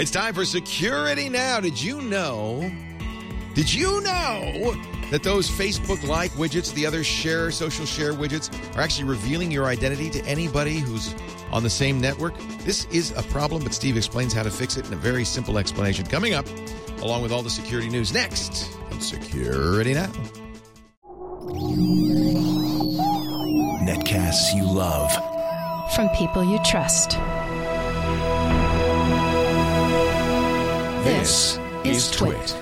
It's time for Security Now. Did you know? Did you know that those Facebook like widgets, the other share, social share widgets, are actually revealing your identity to anybody who's on the same network? This is a problem, but Steve explains how to fix it in a very simple explanation coming up, along with all the security news next on Security Now. Netcasts you love. From people you trust. This is Twit.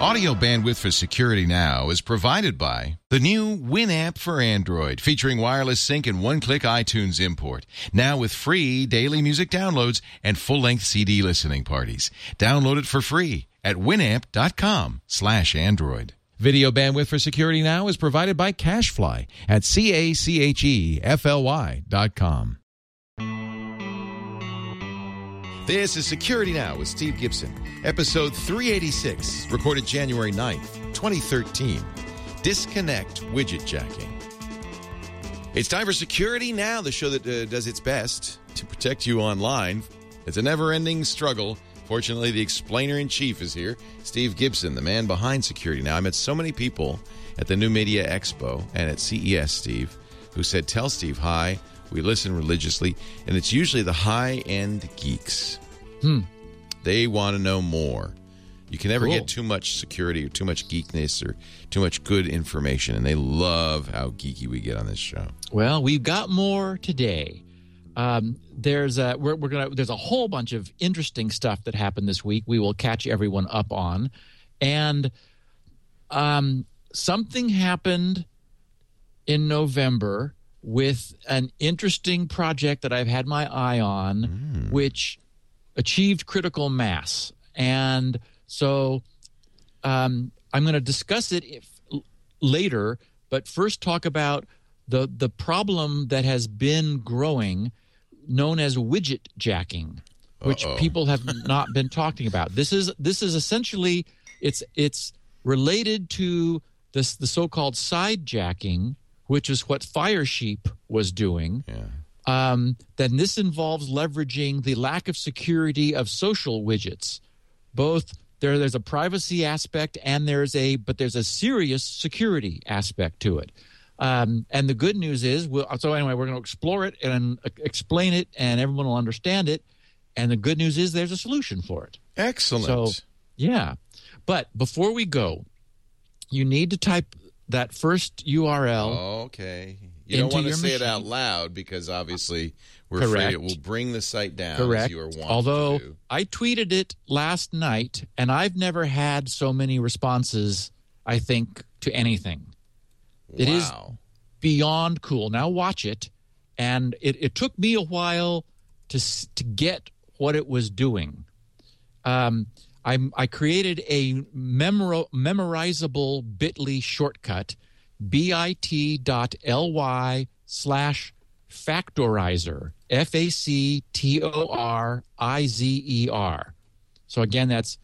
Audio bandwidth for Security Now is provided by the new Winamp for Android, featuring wireless sync and one-click iTunes import. Now with free daily music downloads and full-length CD listening parties. Download it for free at winamp.com slash Android. Video bandwidth for Security Now is provided by CacheFly at C-A-C-H-E-F-L-Y dot com. This is Security Now with Steve Gibson, episode 386, recorded January 9th, 2013. Disconnect widget jacking. It's time for Security Now, the show that uh, does its best to protect you online. It's a never ending struggle. Fortunately, the explainer in chief is here, Steve Gibson, the man behind Security Now. I met so many people at the New Media Expo and at CES, Steve, who said, Tell Steve hi. We listen religiously, and it's usually the high end geeks. Hmm. They want to know more. You can never Cool. get too much security or too much geekness or too much good information, and they love how geeky we get on this show. Well, we've got more today. Um, there's a we're, we're gonna there's a whole bunch of interesting stuff that happened this week. We will catch everyone up on, and um, something happened in November with an interesting project that I've had my eye on, which achieved critical mass, and so um, I'm going to discuss it if, later. But first, talk about the the problem that has been growing, known as widget jacking, which Uh-oh. people have not been talking about. This is this is essentially it's it's related to this the so-called side jacking, which is what Firesheep was doing. Yeah. Um, then this involves leveraging the lack of security of social widgets. Both there, there's a privacy aspect and there's a but there's a serious security aspect to it. Um, and the good news is, we'll, so anyway, we're going to explore it and uh, explain it, and everyone will understand it. And the good news is, there's a solution for it. Excellent. So, yeah. But before we go, you need to type that first URL. okay. You don't want to say it out loud because obviously we're afraid it will bring the site down. Correct. As you are Although. I tweeted it last night, and I've never had so many responses. I think to anything. Wow. It is beyond cool. Now watch it, and it, it took me a while to to get what it was doing. Um, I I created a memor- memorizable Bitly shortcut, bit.ly slash factorizer, F A C T O R I Z E R. So again, that's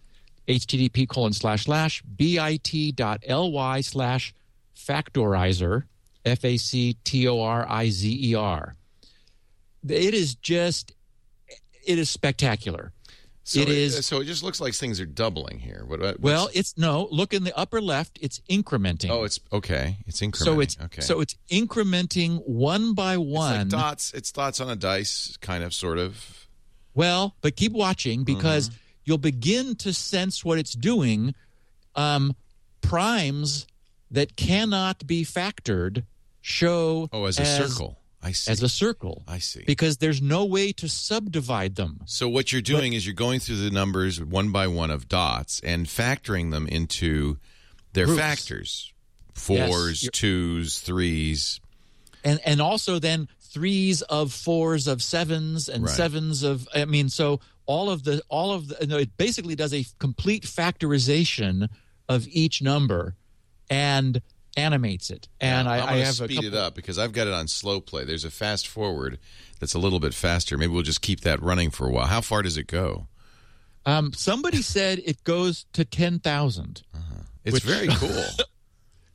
http colon slash slash bit.ly slash factorizer, F A C T O R I Z E R. It is just, it is spectacular. So it is- So it just looks like things are doubling here. What, Well, it's no, look in the upper left, it's incrementing. oh, it's okay. It's incrementing. so it's okay. so it's incrementing one by It's one. like dots. It's dots on a dice, kind of, sort of. Well, but keep watching because Mm-hmm. you'll begin to sense what it's doing. Um, primes that cannot be factored show Oh, as a circle. I see. As a circle. I see. Because there's no way to subdivide them. So what you're doing is you're going through the numbers one by one of dots and factoring them into their Groups. factors. Fours, You're- twos, threes. And and also then threes of fours of sevens and Right. sevens of I mean so all of the all of the no, it basically does a complete factorization of each number and animates it. And I, I'm I gonna have a speed couple, it up because I've got it on slow play. There's a fast forward that's a little bit faster. Maybe we'll just keep that running for a while. How far does it go? Um, somebody said it goes to ten thousand. It's Which- very cool.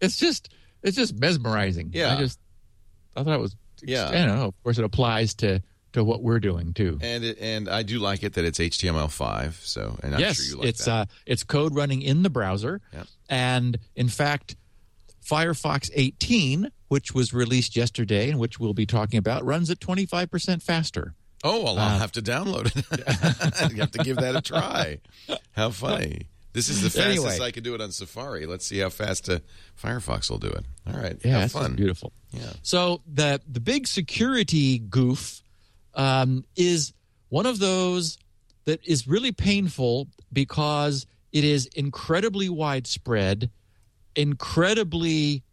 It's just it's just mesmerizing. Yeah. I just I thought it was Yeah. I don't know. Of course, it applies to to what we're doing too. And it, and I do like it that it's HTML5. So and I'm yes, sure you like it's that. uh, it's code running in the browser, Yep. and in fact, Firefox 18, which was released yesterday and which we'll be talking about, runs at 25 percent faster. oh, well, uh, I'll have to download it. you have to give that a try. How funny! This is the fastest Anyway. I could do it on Safari. Let's see how fast uh, Firefox will do it. All right, Yeah, that's fun. beautiful. Yeah. So the the big security goof um, is one of those that is really painful because it is incredibly widespread, incredibly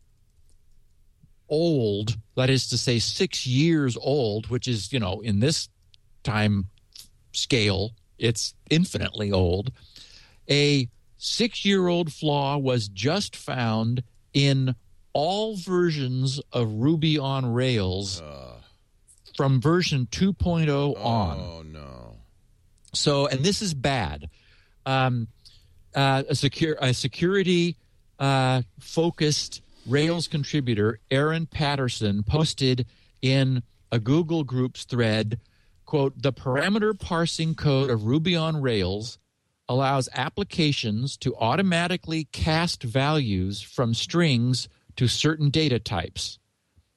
old. That is to say, six years old, which is you know in this time scale, it's infinitely old. A six year old flaw was just found in all versions of Ruby on Rails from version 2.0 oh, on. Oh no. So, and this is bad. Um, uh, a secure, a security uh, focused Rails contributor, Aaron Patterson, posted in a Google Groups thread, "quote The parameter parsing code of Ruby on Rails allows applications to automatically cast values from strings to certain data types.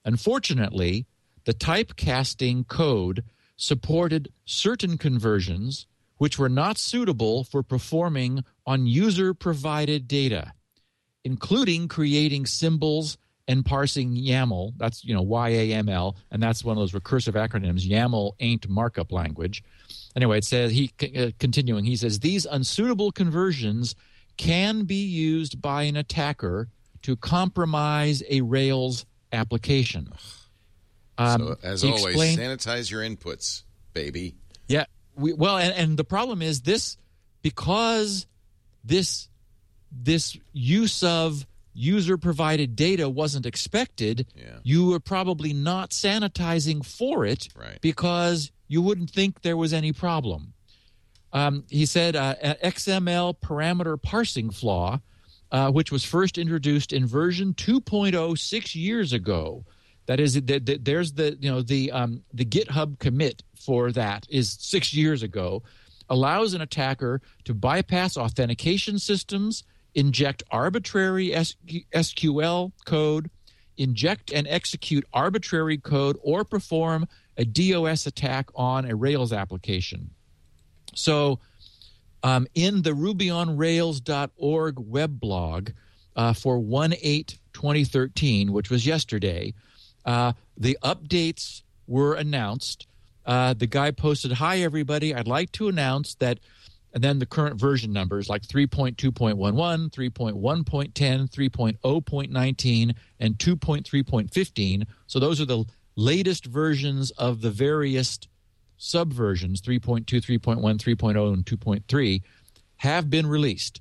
Unfortunately, the typecasting code supported certain conversions which were not suitable for performing on user provided data, including creating symbols and parsing YAML. That's, you know, YAML, and that's one of those recursive acronyms. YAML ain't markup language. Anyway, it says he uh, continuing. He says these unsuitable conversions can be used by an attacker to compromise a Rails application. Um, so as always, explained- sanitize your inputs, baby. yeah. We, well, and, and the problem is this because this this use of user provided data wasn't expected. Yeah. You were probably not sanitizing for it Right. because you wouldn't think there was any problem. Um, he said uh, an XML parameter parsing flaw, uh, which was first introduced in version 2.0 six years ago. That is, th- th- there's the you know the um, the GitHub commit for that is six years ago, allows an attacker to bypass authentication systems, inject arbitrary SQL code, inject and execute arbitrary code, or perform a DOS attack on a Rails application. So, um, in the rubyonrails.org web blog uh, for 1 8 2013, which was yesterday, uh, the updates were announced. Uh, the guy posted, Hi, everybody. I'd like to announce that, and then the current version numbers like 3.2.11, 3.1.10, 3.0.19, and 2.3.15. So those are the latest versions of the various subversions 3.2, 3.1, 3.0, and 2.3 have been released.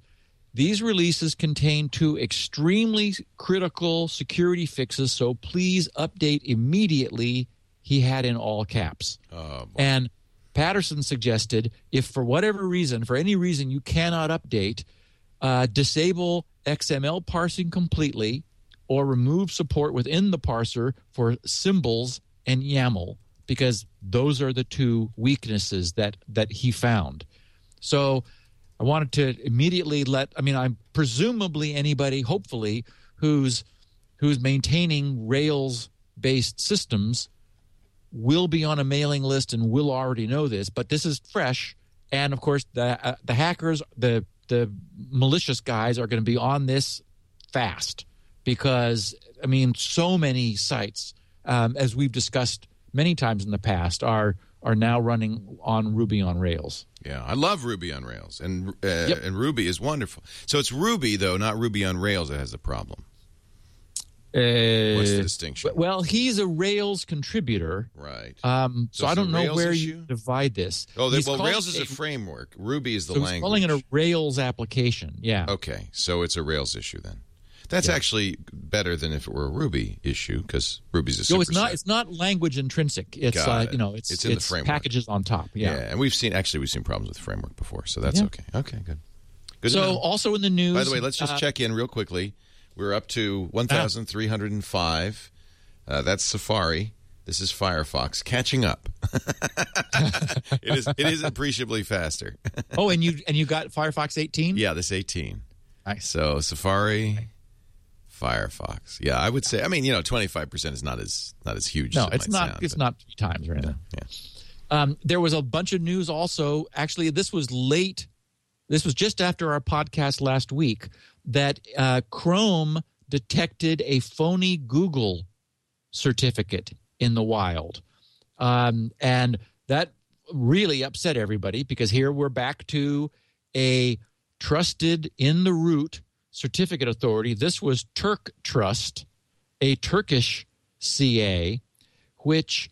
These releases contain two extremely critical security fixes, so please update immediately. He had in all caps. Oh. And Patterson suggested if for whatever reason, for any reason, you cannot update, uh, disable XML parsing completely or remove support within the parser for symbols and YAML because those are the two weaknesses that that he found. So I wanted to immediately let I mean I'm presumably anybody hopefully who's who's maintaining Rails based systems will be on a mailing list and will already know this, but this is fresh. And of course, the uh, the hackers, the the malicious guys are going to be on this fast because I mean, so many sites, um, as we've discussed many times in the past, are are now running on Ruby on Rails. Yeah, I love Ruby on Rails, and uh, Yep. and Ruby is wonderful. So it's Ruby though, not Ruby on Rails that has the problem. What's the Uh, distinction? well, he's a Rails contributor. Right. Um, so So I don't know Rails where issue? you divide this. oh, they, well, Rails is it a framework. Ruby is the so he's language. calling it a Rails application. Yeah. Okay, so it's a Rails issue then. That's actually better than if it were a Ruby issue because Ruby's a So it's not it's not language intrinsic. It's uh, you know it's It's in the framework. packages on top. Yeah. yeah. and we've seen actually we've seen problems with framework before, so that's Yeah. okay. Okay, good. Good. So also in the news. By the way, let's just uh, check in real quickly. We're up to 1,305. Uh, that's Safari. This is Firefox catching up. it is it is appreciably faster. oh, and you and you got Firefox 18? Yeah, this 18. Nice. So Safari, Firefox. Yeah, I would say. I mean, you know, 25 percent is not as not as huge. No, as it it's not. sound, it's but- not three times or anything. Yeah. Um, there was a bunch of news also. Actually, this was late. This was just after our podcast last week that uh, Chrome detected a phony Google certificate in the wild. Um, and that really upset everybody because here we're back to a trusted in the root certificate authority. This was Turk Trust, a Turkish CA, which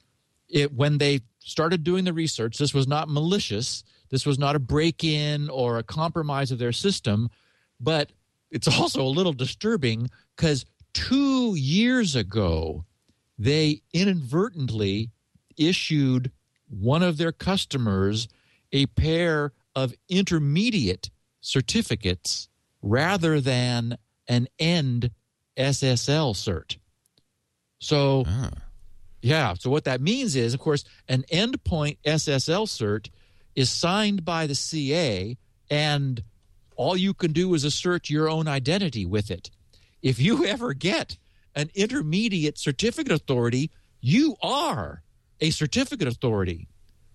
it, when they started doing the research, this was not malicious. This was not a break in or a compromise of their system, but it's also a little disturbing because two years ago, they inadvertently issued one of their customers a pair of intermediate certificates rather than an end SSL cert. So, Ah. yeah. So what that means is, of course, an endpoint SSL cert is signed by the CA, and all you can do is assert your own identity with it. If you ever get an intermediate certificate authority, you are a certificate authority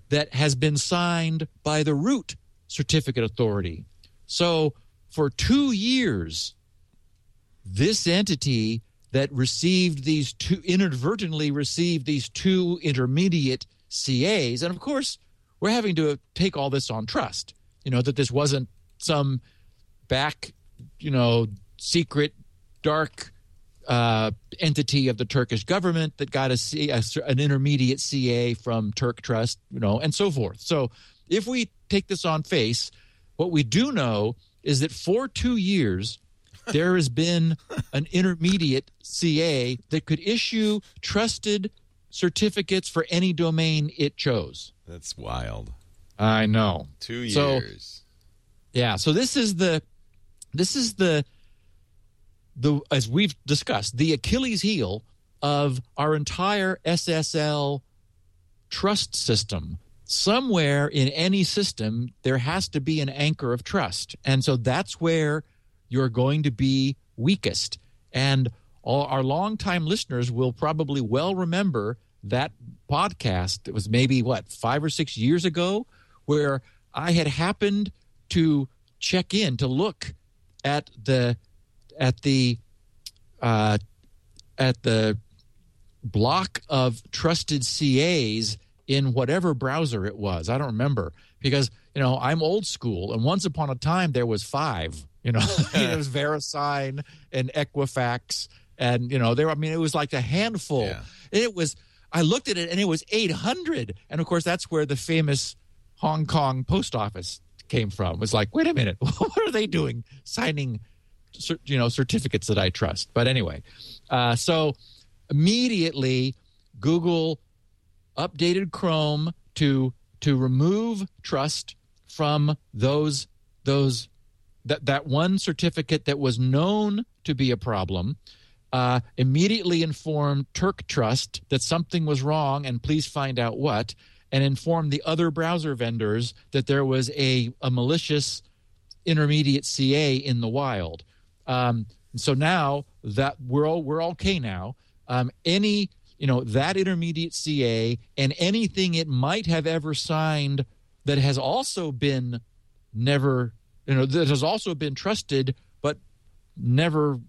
that has been signed by the root certificate authority. So for two years, this entity that received these two inadvertently received these two intermediate CAs, and of course, we're having to take all this on trust. You know that this wasn't some back, you know, secret, dark uh, entity of the Turkish government that got a, C, a an intermediate CA from Turk Trust, you know, and so forth. So, if we take this on face, what we do know is that for two years, there has been an intermediate CA that could issue trusted certificates for any domain it chose. That's wild. I know. Two So- years. Yeah. So this is the this is the the as we've discussed the Achilles heel of our entire SSL trust system. Somewhere in any system, there has to be an anchor of trust, and so that's where you're going to be weakest. And all our longtime listeners will probably well remember that podcast. It was maybe what five or six years ago, where I had happened to check in to look at the at the uh, at the block of trusted CAs in whatever browser it was. I don't remember because you know I'm old school, and once upon a time there was five. You know, it was VeriSign and Equifax, and you know there. I mean, it was like a handful. Yeah. It was. I looked at it, and it was 800, and of course that's where the famous Hong Kong post office came from. Was like, wait a minute, what are they doing signing, you know, certificates that I trust? But anyway, uh, so immediately Google updated Chrome to to remove trust from those those that that one certificate that was known to be a problem. Uh, immediately informed Turk Trust that something was wrong and please find out what, and informed the other browser vendors that there was a, a malicious intermediate CA in the wild. Um, so now that we're all we're okay now. Um, any you know that intermediate CA and anything it might have ever signed that has also been never you know that has also been trusted but never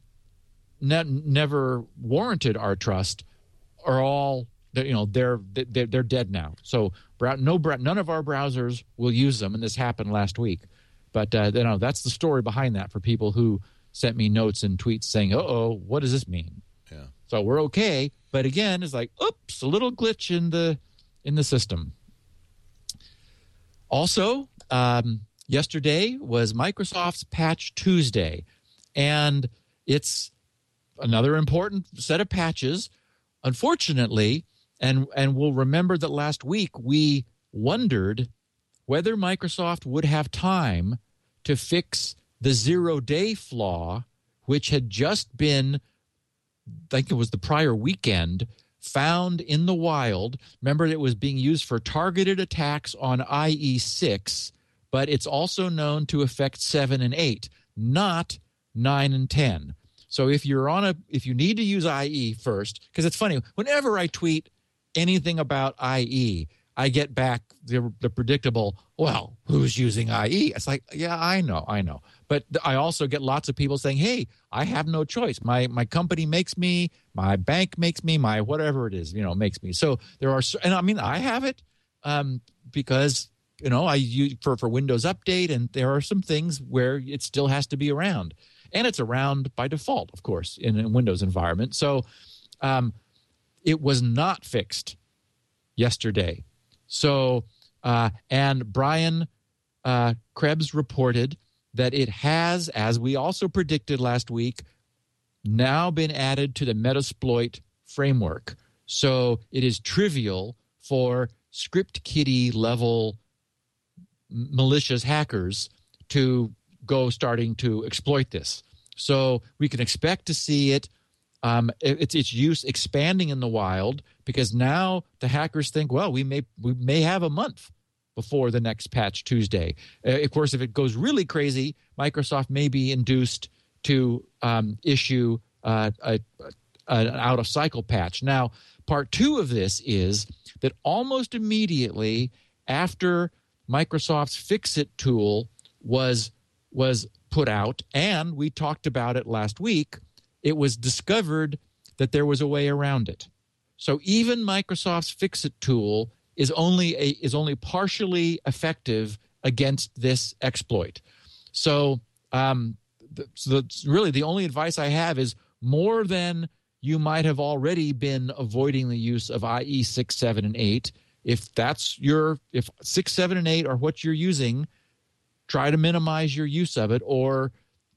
ne- never warranted our trust are all they're, you know they're they're, they're dead now. So no none of our browsers will use them and this happened last week. But uh, you know that's the story behind that for people who sent me notes and tweets saying "Uh oh what does this mean? Yeah. so we're okay. But again it's like oops a little glitch in the in the system. Also um, yesterday was microsoft's patch tuesday and it's another important set of patches. Unfortunately and and we'll remember that last week we wondered whether microsoft would have time to fix the zero day flaw which had just been I think it was the prior weekend found in the wild. Remember, it was being used for targeted attacks on IE6, but it's also known to affect 7 and 8, not 9 and 10. So if you're on a if you need to use IE first, because it's funny, whenever I tweet anything about IE, I get back the, the predictable, well, who's using IE? It's like, yeah, I know, I know. But I also get lots of people saying, hey, I have no choice. My my company makes me, my bank makes me, my whatever it is, you know, makes me. So there are, and I mean, I have it um, because you know I use for for Windows Update, and there are some things where it still has to be around and it's around by default, of course, in a Windows environment. So um, it was not fixed yesterday. So, uh, and Brian uh, Krebs reported that it has, as we also predicted last week, now been added to the Metasploit framework. So it is trivial for script kiddie level malicious hackers to go starting to exploit this. So we can expect to see it um, its its use expanding in the wild because now the hackers think, well, we may we may have a month before the next patch Tuesday. Uh, of course, if it goes really crazy, Microsoft may be induced to um, issue uh, a, a, an out of cycle patch. Now, part two of this is that almost immediately after Microsoft's Fix It tool was was put out, and we talked about it last week, it was discovered that there was a way around it. So even Microsoft's Fixit tool is only a, is only partially effective against this exploit. So, um, the, so really the only advice I have is more than you might have already been avoiding the use of IE six, seven, and eight. If that's your if six, seven, and eight are what you're using, try to minimize your use of it or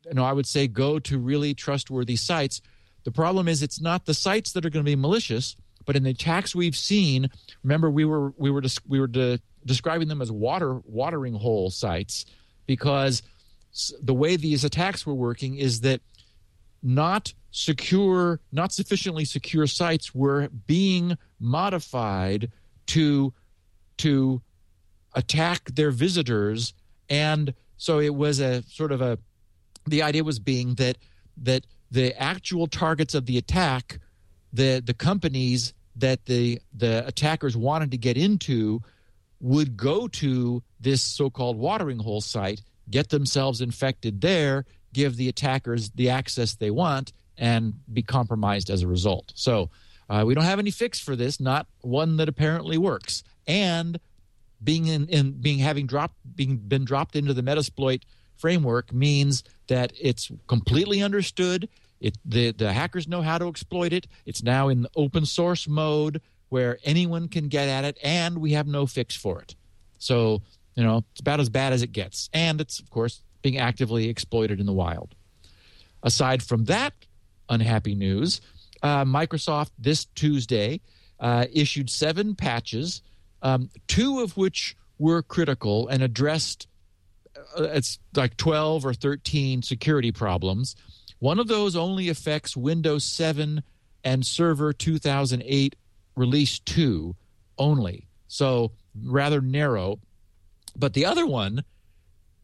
you know i would say go to really trustworthy sites. The problem is it's not the sites that are going to be malicious but in the attacks we've seen remember we were we were we were de- describing them as water watering hole sites because the way these attacks were working is that not secure not sufficiently secure sites were being modified to to attack their visitors. And so it was a sort of a the idea was being that that the actual targets of the attack the the companies that the the attackers wanted to get into would go to this so-called watering hole site get themselves infected there give the attackers the access they want and be compromised as a result. So uh, we don't have any fix for this not one that apparently works. And being in, in being having dropped being been dropped into the Metasploit framework means that it's completely understood. It the the hackers know how to exploit it. It's now in open source mode where anyone can get at it, and we have no fix for it. So you know it's about as bad as it gets, and it's of course being actively exploited in the wild. Aside from that unhappy news, uh, Microsoft this Tuesday uh, issued seven patches um, two of which were critical and addressed Uh, it's like 12 or 13 security problems. One of those only affects Windows 7 and Server 2008 Release 2 only. So rather narrow. But the other one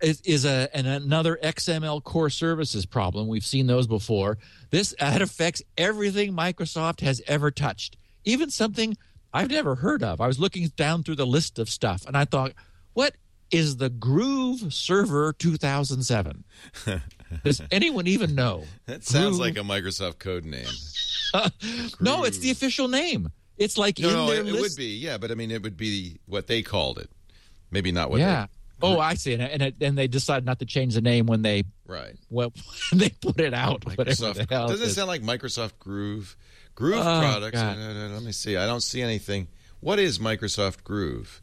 is, is a, an, another XML core services problem. We've seen those before. This that affects everything Microsoft has ever touched, even something I've never heard of. I was looking down through the list of stuff and I thought, what is the Groove Server 2007? Does anyone even know? That sounds Groove. like a Microsoft code name. no, it's the official name. It's like no, in no, their it, it would be, yeah, but I mean, it would be what they called it, maybe not what. Yeah. They, oh, I see, and and, and they decided not to change the name when they right well they put it out. Microsoft. Doesn't it sound like Microsoft Groove? Groove oh, products. Let me see. I don't see anything. What is Microsoft Groove?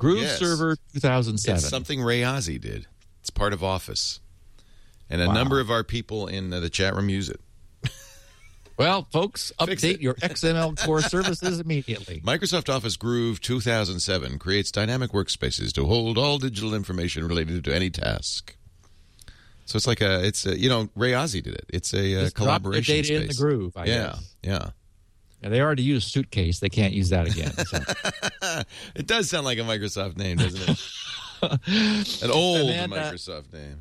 Groove yes. Server 2007. It's something Ray Ozzie did. It's part of Office, and a wow. number of our people in the chat room use it. Well, folks, update your XML core services immediately. Microsoft Office Groove 2007 creates dynamic workspaces to hold all digital information related to any task. So it's like a, it's a, you know, Ray Ozzie did it. It's a, a uh, collaboration data space. in the groove. I yeah, guess. yeah. Yeah, they already used suitcase. They can't use that again. So. it does sound like a Microsoft name, doesn't it? An old then, uh, Microsoft name.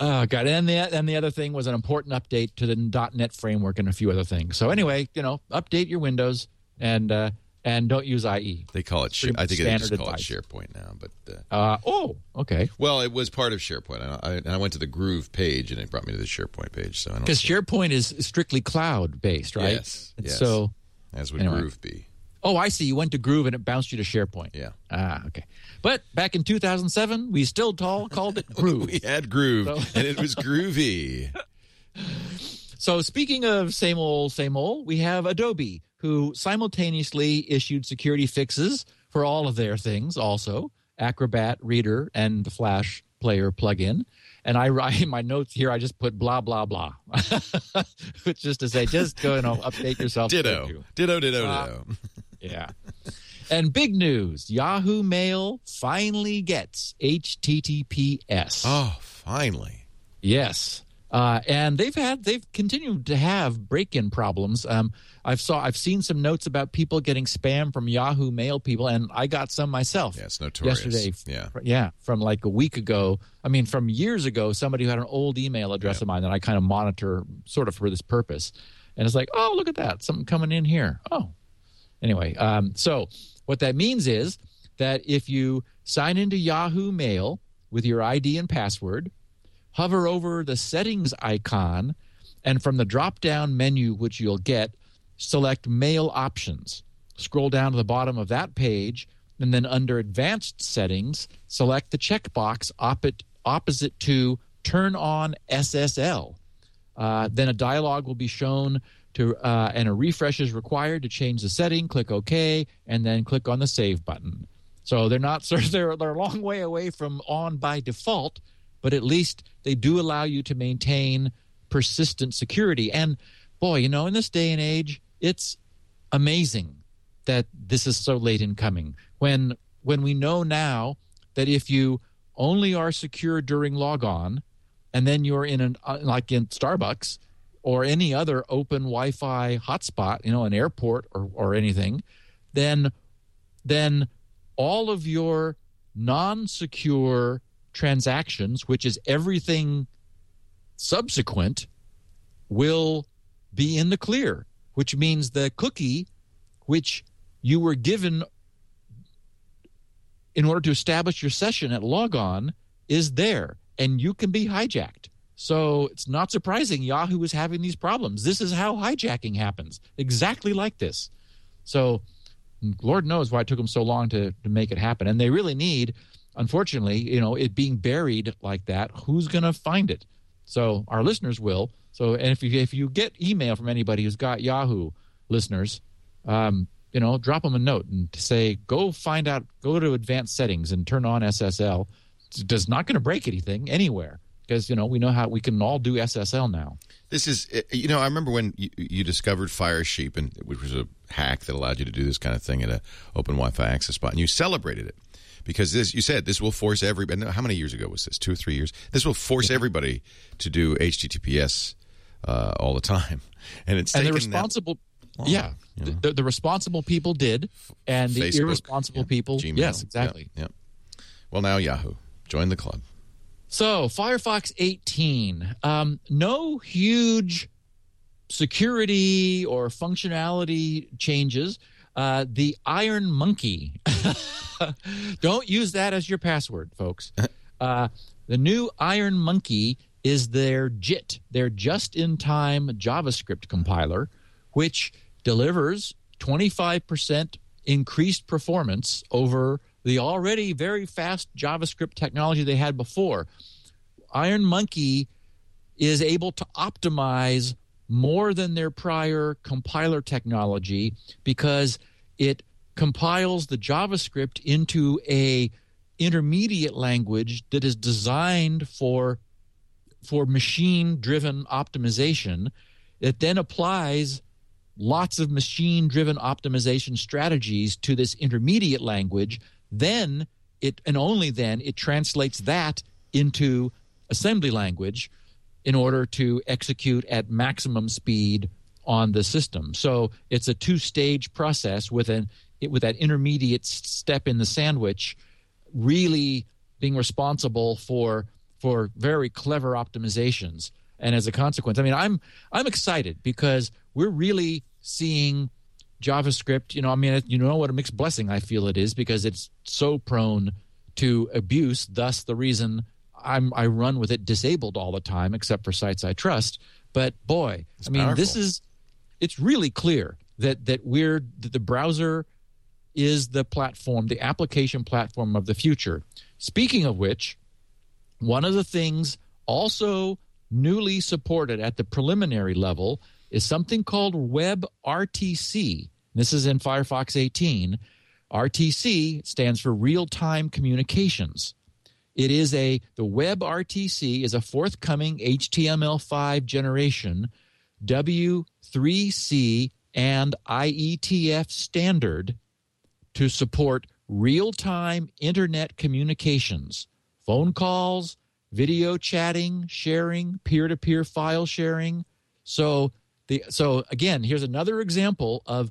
Oh god! And the and the other thing was an important update to the .NET framework and a few other things. So anyway, you know, update your Windows and uh, and don't use IE. They call it. I think they just call it. SharePoint now. But uh, Uh, oh, okay. well, it was part of SharePoint. I, I, and I went to the Groove page, and it brought me to the SharePoint page. So. Because SharePoint is strictly cloud based, right? Yes, yes. So, as would anyway. Groove be. oh, I see. You went to Groove and it bounced you to SharePoint. Yeah. Ah, okay. But back in 2007, we still tall called it Groove. We had Groove, So- and it was groovy. So, speaking of same old, same old, we have Adobe, who simultaneously issued security fixes for all of their things, also Acrobat Reader and the Flash Player plugin. And I write in my notes here, I just put blah, blah, blah, which just to say, just go and update yourself. Ditto, you. ditto, ditto, Uh, ditto. Yeah. And big news Yahoo Mail finally gets HTTPS. Oh, finally. Yes. Uh, and they've had they've continued to have break-in problems. Um, I've saw I've seen some notes about people getting spam from Yahoo Mail people, and I got some myself. Yeah, it's notorious. Yesterday, Yeah. yeah, from like a week ago. I mean, from years ago, somebody who had an old email address of mine that I kind of monitor, sort of for this purpose. And it's like, oh, look at that, something coming in here. Oh, anyway. Um, so what that means is that if you sign into Yahoo Mail with your ID and password, hover over the settings icon, and from the drop down menu, which you'll get, select Mail Options. Scroll down to the bottom of that page, and then under Advanced Settings, select the checkbox opposite, opposite to Turn on SSL. Uh, then a dialog will be shown to, uh, and a refresh is required to change the setting. Click OK, and then click on the Save button. So they're not they're they're a long way away from on by default, but at least they do allow you to maintain persistent security. And boy, you know, in this day and age, it's amazing that this is so late in coming. When when we know now that if you only are secure during logon, and then you're in an uh, like in Starbucks or any other open Wi-Fi hotspot, you know, an airport or or anything, then then all of your non-secure transactions, which is everything subsequent, will be in the clear, which means the cookie which you were given in order to establish your session at logon is there and you can be hijacked. So it's not surprising Yahoo is having these problems. This is how hijacking happens, exactly like this. So Lord knows why it took them so long to, to make it happen. And they really need, unfortunately, you know, it being buried like that, who's going to find it? So our listeners will. So, and if you if you get email from anybody who's got Yahoo listeners, um, you know, drop them a note and say, go find out, go to advanced settings and turn on SSL. It's not going to break anything anywhere because you know we know how we can all do SSL now. This is, uh, you know, I remember when you, you discovered Fire Sheep, and which was a hack that allowed you to do this kind of thing at a open Wi-Fi access spot, and you celebrated it because this, you said, this will force everybody. How many years ago was this? Two or three years? This will force everybody to do HTTPS uh, all the time, and it's and the responsible yeah the, the responsible people did and the Facebook, irresponsible yeah, people Gmail, yes exactly Yeah, yeah. Well, now Yahoo join the club. so firefox 18 um, no huge security or functionality changes uh, the IonMonkey. Don't use that as your password folks. Uh, the new IonMonkey is their jit. Their just-in-time javascript compiler which delivers 25% increased performance over the already very fast JavaScript technology they had before. IonMonkey is able to optimize more than their prior compiler technology because it compiles the JavaScript into a intermediate language that is designed for for machine driven optimization it then applies lots of machine driven optimization strategies to this intermediate language. Then it and only then it translates that into assembly language in order to execute at maximum speed on the system. So it's a two-stage process with an with that intermediate step in the sandwich, really being responsible for for very clever optimizations. And as a consequence, I mean, I'm I'm excited because we're really seeing JavaScript. You know, I mean, you know what a mixed blessing I feel it is because it's so prone to abuse. Thus, the reason I'm I run with it disabled all the time, except for sites I trust. But boy, it's I mean, powerful. this is it's really clear that that we're that the browser is the platform, the application platform of the future. Speaking of which, one of the things also newly supported at the preliminary level is something called WebRTC. This is in Firefox 18. RTC stands for real time communications. It is a the WebRTC is a forthcoming HTML5 generation W3C and IETF standard to support real time internet communications, phone calls, video chatting, sharing, peer to peer file sharing. So, the, so again, here's another example of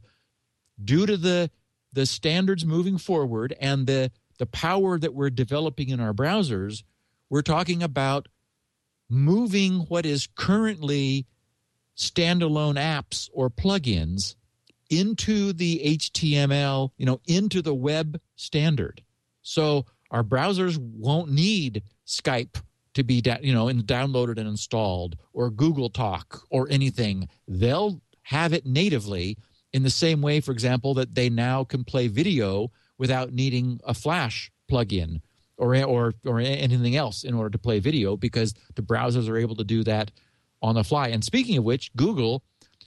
due to the, the standards moving forward and the, the power that we're developing in our browsers, we're talking about moving what is currently standalone apps or plugins into the HTML, you know, into the web standard. So our browsers won't need Skype to be, da- you know, downloaded and installed or Google Talk or anything. They'll have it natively in the same way, for example, that they now can play video without needing a Flash plugin or or or anything else in order to play video because the browsers are able to do that on the fly. And speaking of which, Google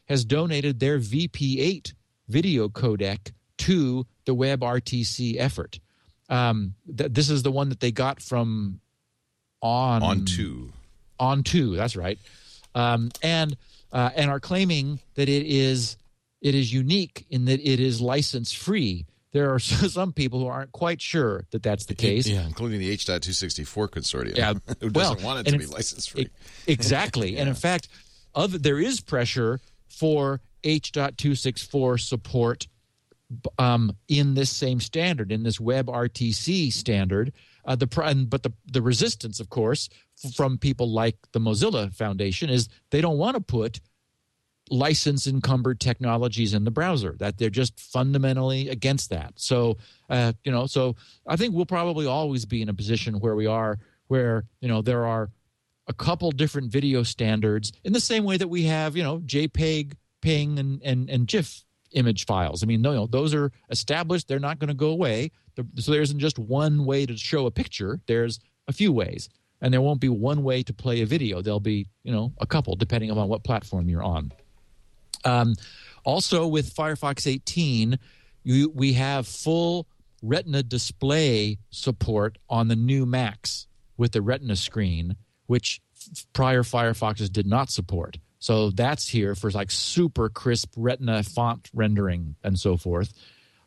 has donated their VP8 video codec to the WebRTC effort. Um, th- this is the one that they got from on On2. On two, that's right, um, and uh, and are claiming that it is it is unique in that it is license free. There are some people who aren't quite sure that that's the case. Yeah, including the H.264 consortium. Yeah, who doesn't well, want it to be license free. Exactly, yeah. and in fact, other there is pressure for H.264 support um, in this same standard, in this WebRTC standard. Uh, the but the the resistance, of course, from people like the Mozilla Foundation is they don't want to put license encumbered technologies in the browser. That they're just fundamentally against that. So uh, you know, so I think we'll probably always be in a position where we are, where you know there are a couple different video standards in the same way that we have you know JPEG, PNG, and and, and GIF image files. I mean, no, no, those are established. They're not going to go away. So there isn't just one way to show a picture. There's a few ways, and there won't be one way to play a video. There'll be, you know, a couple depending on what platform you're on. Um, also, with Firefox 18, you, we have full Retina display support on the new Macs with the Retina screen, which prior Firefoxes did not support. So that's here for like super crisp Retina font rendering and so forth.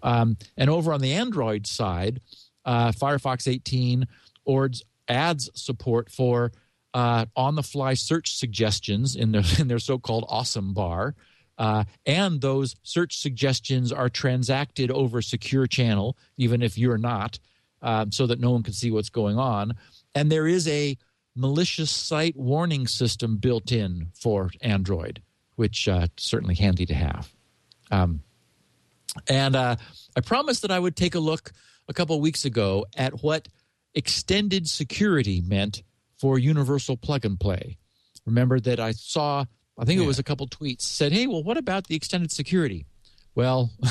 Um, and over on the Android side, uh, Firefox 18 ords adds support for uh, on-the-fly search suggestions in their in their so-called awesome bar. Uh, and those search suggestions are transacted over secure channel, even if you're not, um, so that no one can see what's going on. And there is a malicious site warning system built in for Android, which uh, certainly handy to have. Um, and uh, I promised that I would take a look a couple weeks ago at what extended security meant for universal plug and play. Remember that I saw, I think yeah. it was a couple tweets said, "Hey, well, what about the extended security?" Well.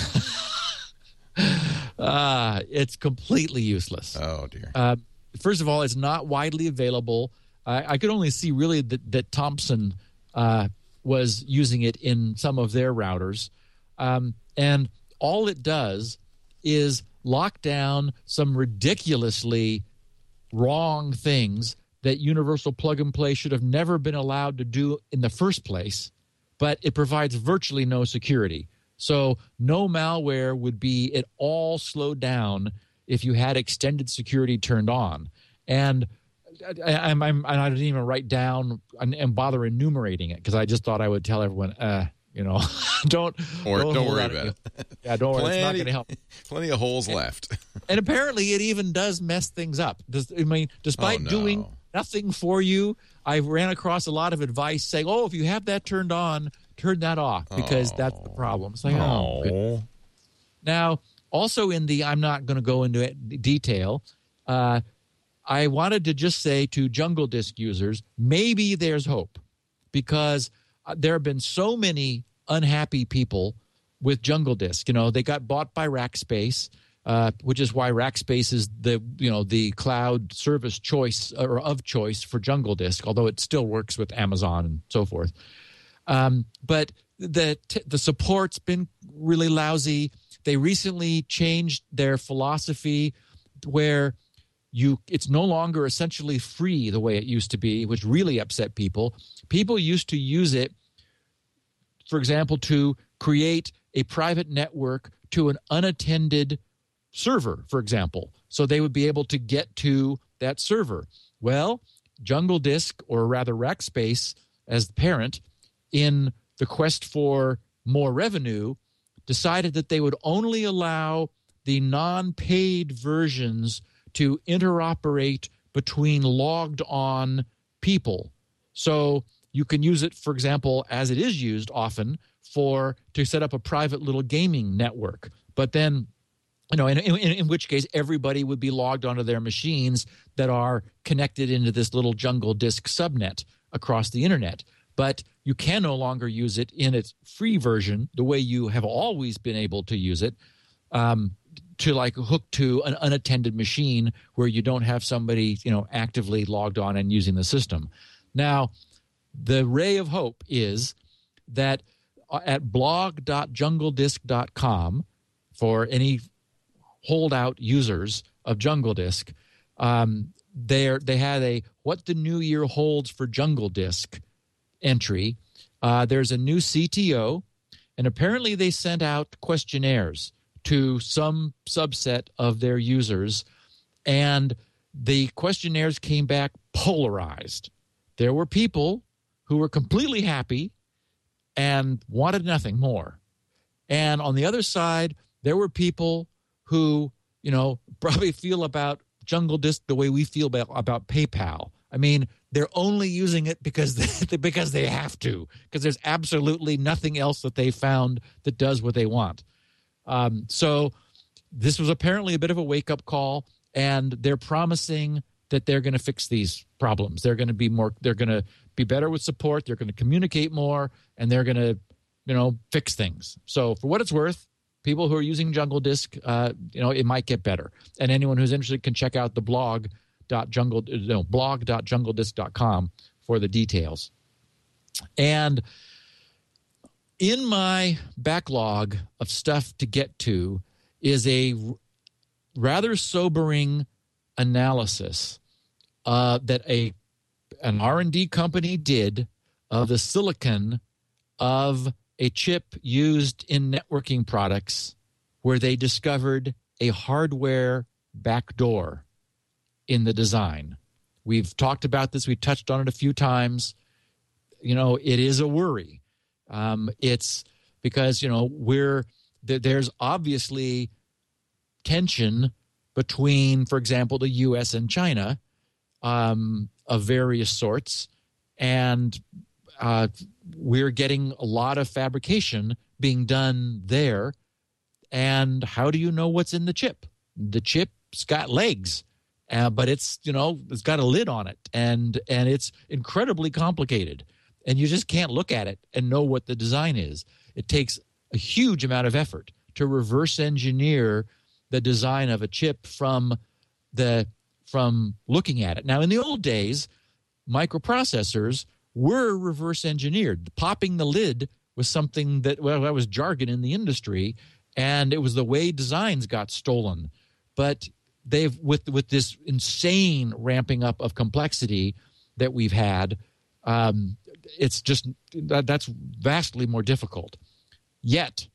uh, it's completely useless. Oh dear. Uh, first of all, it's not widely available. I, I could only see really that, that Thomson uh, was using it in some of their routers. Um, and all it does is lock down some ridiculously wrong things that Universal Plug and Play should have never been allowed to do in the first place, but it provides virtually no security. So, no malware would be at all slowed down if you had extended security turned on. And I, I'm, I'm, I didn't even write down and, and bother enumerating it because I just thought I would tell everyone, uh, You know, don't or don't, don't worry about it. Yeah, don't worry. It's not Plenty- going to help. Plenty of holes left. And apparently, it even does mess things up. Does, I mean, despite Oh, no. doing nothing for you, I ran across a lot of advice saying, "Oh, if you have that turned on, turn that off because that's the problem." It's like, oh. Oh. Now, also in the, I'm not going to go into it, detail. Uh, I wanted to just say to Jungle Disk users, maybe there's hope because uh, there have been so many unhappy people with Jungle Disk. You know, they got bought by Rackspace, uh, which is why Rackspace is the you know the cloud service choice or of choice for Jungle Disk, although it still works with Amazon and so forth. Um, but the t- the support's been really lousy. They recently changed their philosophy where you it's no longer essentially free the way it used to be, which really upset people. People used to use it, for example, to create a private network to an unattended server, for example. So they would be able to get to that server. Well, Jungle Disk, or rather Rackspace as the parent, in the quest for more revenue, decided that they would only allow the non paid versions to interoperate between logged on people. So you can use it, for example, as it is used often for to set up a private little gaming network. But then you know, in, in, in which case everybody would be logged onto their machines that are connected into this little jungle disk subnet across the internet. But you can no longer use it in its free version the way you have always been able to use it um, to like hook to an unattended machine where you don't have somebody you know actively logged on and using the system. Now, the ray of hope is that uh, at blog.jungledisc.com for any holdout users of Jungle Disk, um, they they had a what the new year holds for Jungle Disk entry. Uh, there's a new CTO, and apparently they sent out questionnaires to some subset of their users, and the questionnaires came back polarized. There were people who were completely happy and wanted nothing more. And on the other side, there were people who, you know, probably feel about Jungle Disk the way we feel about, about PayPal. I mean, they're only using it because they, because they have to, because there's absolutely nothing else that they found that does what they want. Um, so this was apparently a bit of a wake up call, and they're promising that they're going to fix these problems. They're going to be more. They're going to be better with support. They're going to communicate more, and they're going to, you know, fix things. So for what it's worth, people who are using Jungle Disk, uh, you know, it might get better. And anyone who's interested can check out the blog dot jungle no blog dot blog.jungledisc.com for the details. And in my backlog of stuff to get to is a rather sobering analysis uh, that a an R&D company did of the silicon of a chip used in networking products where they discovered a hardware backdoor in the design. We've talked about this, we've touched on it a few times. You know, it is a worry. Um, it's because, you know, we're there, there's obviously tension between, for example, the US and China um, of various sorts. And uh, we're getting a lot of fabrication being done there. And how do you know what's in the chip? The chip's got legs, uh, but it's you know it's got a lid on it, and and it's incredibly complicated, and you just can't look at it and know what the design is. It takes a huge amount of effort to reverse engineer the design of a chip from the from looking at it. Now, in the old days, microprocessors were reverse engineered. Popping the lid was something that well that was jargon in the industry, and it was the way designs got stolen. But they've with with this insane ramping up of complexity that we've had, um, it's just that, that's vastly more difficult. Yet,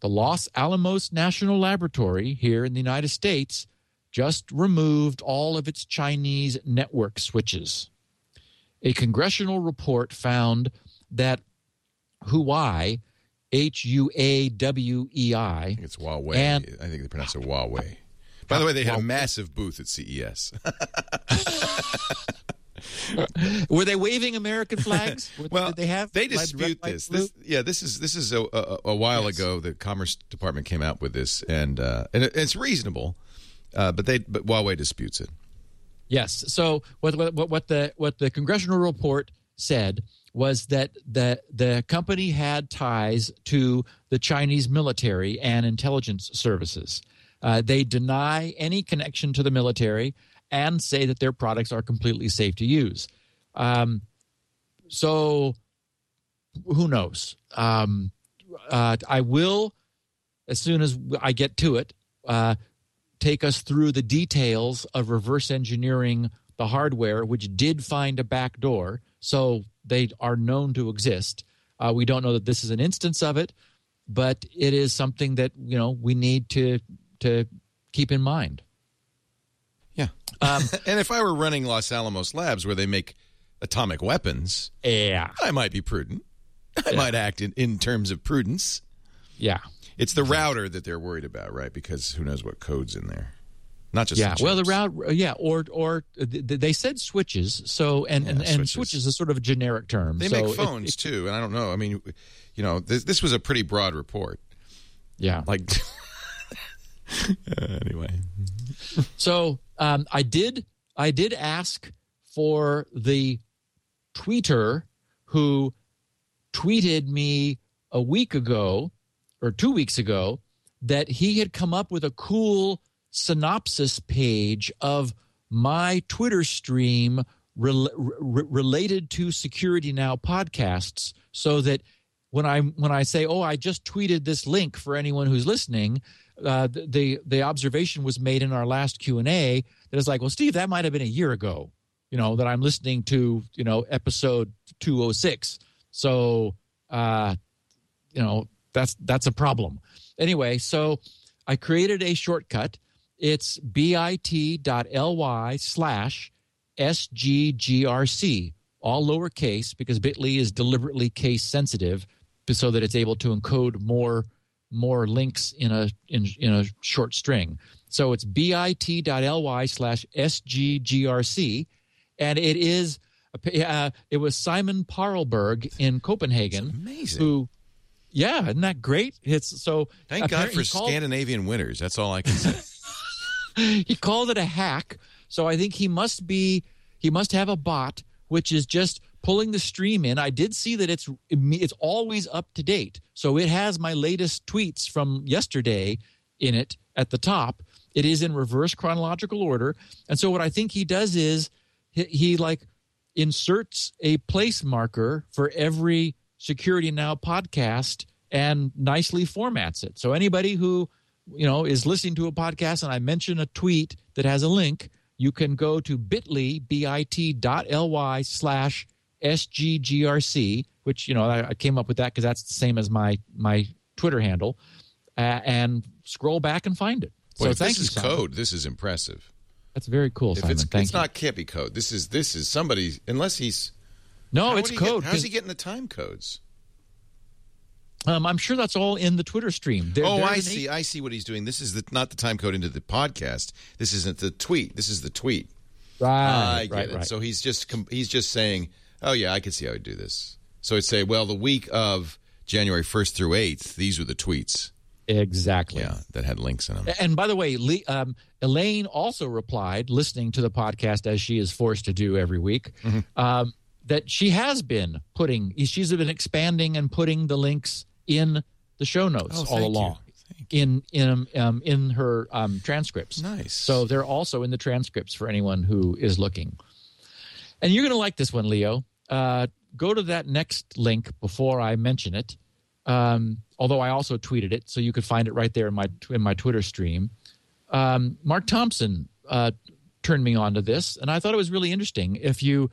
the Los Alamos National Laboratory here in the United States just removed all of its Chinese network switches. A congressional report found that Huawei, H U A W E I. It's Huawei. And- I think they pronounce it Huawei. By the way, they had a massive booth at CES. Were they waving American flags? Well, did they have they red, red, dispute this. this. Yeah, this is this is a, a, a while Yes. ago. The Commerce Department came out with this, and uh, and it, it's reasonable, uh, but they but Huawei disputes it. Yes. So what what what- the what the congressional report said was that the the company had ties to the Chinese military and intelligence services. Uh, they deny any connection to the military and say that their products are completely safe to use. Um, so who knows? Um, uh, I will, as soon as I get to it, uh, take us through the details of reverse engineering the hardware, which did find a back door. So they are known to exist. Uh, we don't know that this is an instance of it, but it is something that you know we need to to keep in mind. Yeah, Um, and if I were running Los Alamos Labs, where they make atomic weapons, yeah, I might be prudent. I might act in, in terms of prudence. yeah, It's the router that they're worried about, right? Because who knows what code's in there? Not just yeah. the Well, the chips. route, yeah, or or th- th- they said switches. So and and, Yeah, and switches. switches is sort of a generic term. They So make it- phones it- too, and I don't know. I mean, you know, this, this was a pretty broad report. yeah. Like, Uh, anyway, So um, I did I did ask for the tweeter who tweeted me a week ago or two weeks ago that he had come up with a cool synopsis page of my Twitter stream rel- re- related to Security Now podcasts, so that when I when I say, "Oh, I just tweeted this link for anyone who's listening," uh, the, the the observation was made in our last Q and A that is like, "Well, Steve, that might have been a year ago." You know that I'm listening to you know episode 206. So uh, you know that's that's a problem. Anyway, so I created a shortcut. It's bit.ly slash sggrc, all lowercase because Bitly is deliberately case sensitive, so that it's able to encode more more links in a in in a short string. So it's bit.ly slash sggrc, and it is uh, it was Simon Parlberg in Copenhagen amazing. who yeah isn't that great it's so Thank God for called- Scandinavian winters. That's all I can say. he called it a hack so i think he must be he must have a bot which is just pulling the stream in i did see that it's it's always up to date so it has my latest tweets from yesterday in it at the top it is in reverse chronological order and so what i think he does is he, he like inserts a place marker for every security now podcast and nicely formats it so anybody who you know is listening to a podcast and i mention a tweet that has a link you can go to bit.ly bit.ly slash sggrc which you know I, I came up with that because that's the same as my my twitter handle uh, and scroll back and find it Boy, so thank this you is Simon. code. This is impressive. that's very cool If Simon. it's it's not can't be code. This is this is somebody unless he's no how it's he get- code how's he getting the time codes? um, i'm sure that's all in the twitter stream There- oh, I see. I see what he's doing. This is the not the time code into the podcast. This isn't the tweet. This is the tweet. right I get right it. right So he's just com- he's just saying, "Oh yeah, I can see how I do this." So it'd say, "Well, the week of January first through eighth, these were the tweets." exactly Yeah, that had links in them. And by the way, Lee, um, Elaine also replied, listening to the podcast as she is forced to do every week, Mm-hmm. um, that she has been putting, she's been expanding and putting the links in the show notes Oh, all along. In in um, in her um, transcripts, Nice. So they're also in the transcripts for anyone who is looking. And you're going to like this one, Leo. Uh, go to that next link before I mention it. Um, although I also tweeted it, so you could find it right there in my in my Twitter stream. Um, Mark Thompson uh, turned me on to this, and I thought it was really interesting. If you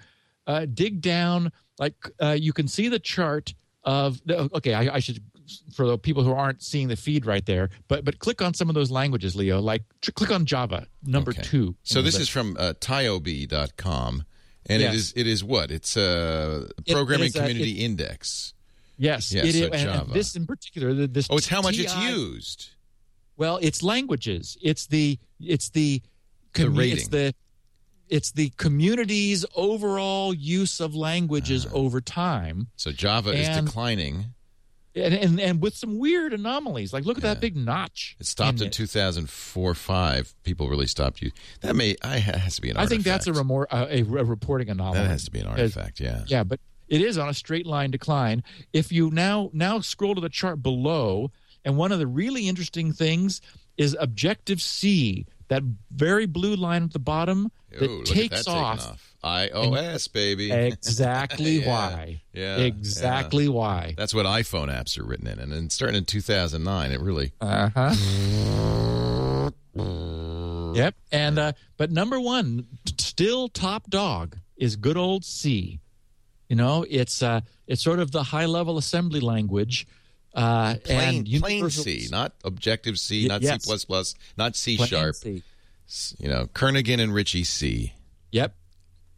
uh, dig down, like uh, you can see the chart of the, okay, I, I should for the people who aren't seeing the feed right there, but but click on some of those languages, Leo. Like tr- click on Java, number Okay. two. So this is from uh, tiobe.com, and Yes. it is it is what? It's a It programming is, uh, community index. Yes, Yeah, it so is. And- and this in particular, the- this Oh, it's how much it's used. Well, it's languages. It's the it's the The rating. It's the it's the community's overall use of languages over time, So Java is declining. and, and and with some weird anomalies. Like look at Yeah. that big notch. It stopped in, it. 2004 5. People really stopped you. That may I has to be an I think that's a, remor- uh, a, a reporting anomaly. That has to be an artifact, yeah. Yeah, but it is on a straight line decline. If you now now scroll to the chart below, and one of the really interesting things is Objective C, that very blue line at the bottom that Ooh, takes at that taking off. iOS, baby. Exactly Yeah, why. yeah, Exactly why. That's what iPhone apps are written in. And then starting in 2009, it really. Uh huh. yep. And uh, but number one, still top dog is good old C. You know, it's uh, it's sort of the high level assembly language. Uh, Plain, and plain C, not Objective C, not yes. C, not C plain sharp. C. You know, Kernighan and Ritchie C. Yep.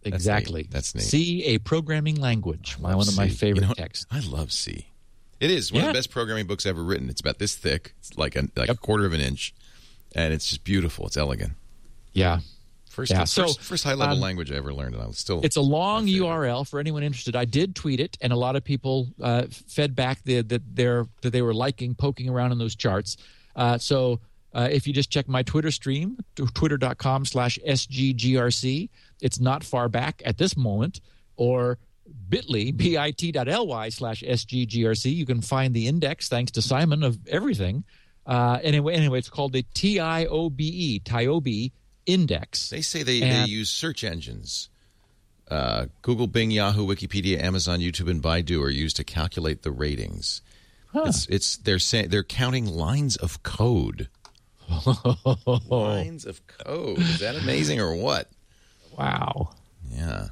Exactly. neat. That's neat. C, a programming language. My, one of my C. favorite You know, texts. I love C. It is one of the best programming books ever written. It's about this thick. It's like a like a quarter of an inch, and it's just beautiful. It's elegant. Yeah. First, Yeah, so, first high level um, language I ever learned, and I was still. It's a long. URL for anyone interested. I did tweet it, and a lot of people uh, fed back that they're that they were liking poking around in those charts. Uh, so uh, if you just check my Twitter stream, twitter.com slash sggrc, it's not far back at this moment, or bit.ly, bit.ly slash sggrc. You can find the index, thanks to Simon, of everything. Uh, anyway, anyway, it's called the TIOBE, TIOBE index. They say they, they use search engines. Uh, Google, Bing, Yahoo, Wikipedia, Amazon, YouTube, and Baidu are used to calculate the ratings. It's it's they're saying they're counting lines of code. lines of code. Is that amazing or what? Wow. Yeah.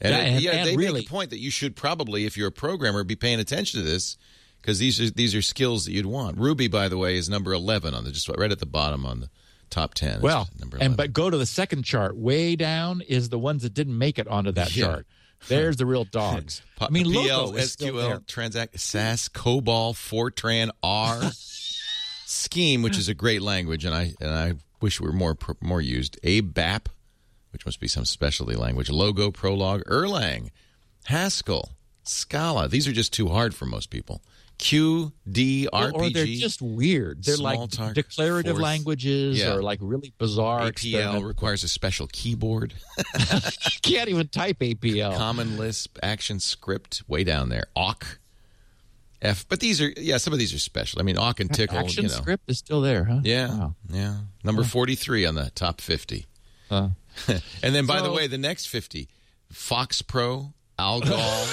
And, Yeah, it- and- yeah, and they really- make a point that you should probably, if you're a programmer, be paying attention to this because these are these are skills that you'd want. Ruby, by the way, is number eleven on the just right at the bottom on the top ten. It's Well, number and but go to the second chart. Way down is the ones that didn't make it onto that Yeah. chart. There's the real dogs. I mean, PL, Logo is still SQL. Transact, SAS, COBOL, Fortran, R, Scheme, which is a great language, and I and I wish we were more more used. ABAP, which must be some specialty language. Logo, Prolog, Erlang, Haskell, Scala. These are just too hard for most people. Q, D, Or- RPG, or they're just weird. They're like Smalltalk, declarative Forth. languages Yeah. or like really bizarre. APL requires a special keyboard. Can't even type APL. Common Lisp, Action Script, way down there. Awk, F. But these are yeah, some of these are special. I mean, Awk and Tickle. Action you know. script is still there, huh? Yeah, Wow. yeah. Number forty-three on the top fifty. Uh, And then, by the way, the next fifty: Fox Pro, Algol.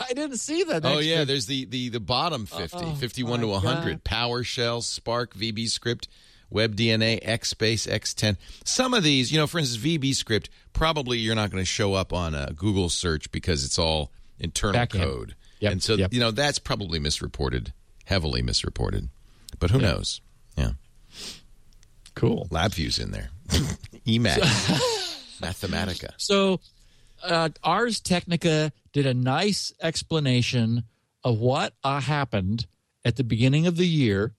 I didn't see that. oh yeah, bit. there's the the the bottom 50, Oh, 51 to my 100. PowerShell, Spark, VB Script, WebDNA, XSpace, X10. Some of these, you know, for instance, VB Script, probably you're not going to show up on a Google search because it's all internal Back code. Yep, And so, yep. you know, that's probably misreported, heavily misreported. But who knows? Yeah. cool. LabVIEW's in there. EMAT. Mathematica. So, uh, Ars Technica did a nice explanation of what uh, happened at the beginning of the year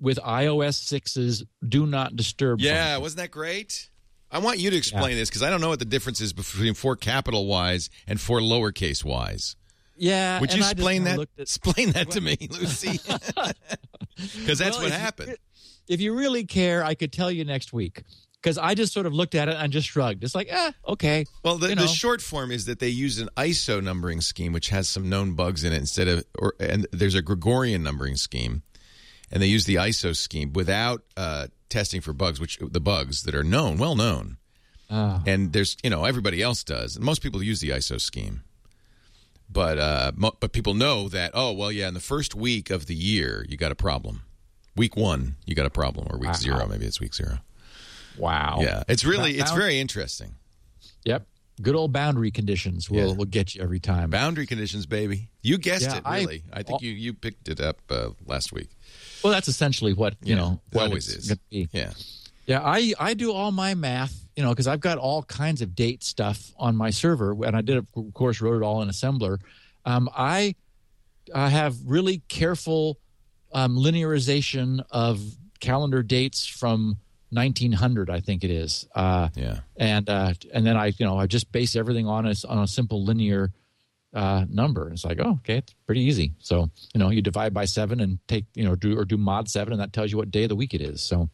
with iOS 6's Do Not Disturb. Yeah, function. wasn't that great? I want you to explain this because I don't know what the difference is between four capital Y's and four lowercase Y's. yeah. Would you explain that? at- explain that to me, Lucy. Because that's Well, what if happened. if you really care, I could tell you next week because I just sort of looked at it and just shrugged. It's like, ah, okay. Well, the, you the short form is that they use an ISO numbering scheme, which has some known bugs in it, instead of, or and there's a Gregorian numbering scheme, and they use the ISO scheme without uh, testing for bugs, which the bugs that are known, well known, Ah. and there's you know everybody else does, most people use the ISO scheme, but uh, mo- but people know that oh well yeah in the first week of the year you got a problem, week one you got a problem, or week Wow. zero maybe it's week zero. Wow. Yeah, it's really it's very interesting. Yep. Good old boundary conditions will Yeah. will get you every time. Boundary conditions, baby. You guessed Yeah, it, really. I, think you, you picked it up uh, last week. well, that's essentially what you Yeah, know. What always is. be. Yeah. Yeah, I I do all my math, you know, because I've got all kinds of date stuff on my server, and I did, of course, wrote it all in assembler. Um, I uh, have really careful um, linearization of calendar dates from 1900, I think it is. Uh, Yeah. and uh, and then I you know I just base everything on a on a simple linear uh, number. It's like oh okay, it's pretty easy. So you know you divide by seven and take you know do or do mod seven, and that tells you what day of the week it is. So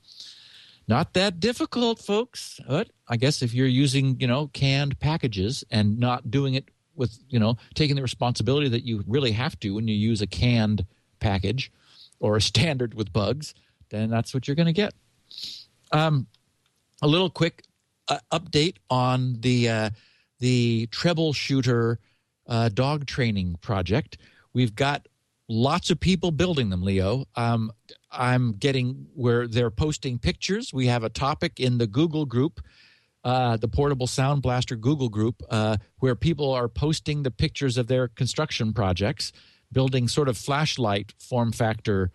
not that difficult, folks. But I guess if you're using you know canned packages and not doing it with you know taking the responsibility that you really have to when you use a canned package or a standard with bugs, then that's what you're going to get. Um, a little quick uh, update on the uh, the troubleshooter uh, dog training project. We've got lots of people building them, Leo. Um, I'm getting where they're posting pictures. We have a topic in the Google group, uh, the Portable Sound Blaster Google group, uh, where people are posting the pictures of their construction projects, building sort of flashlight form factor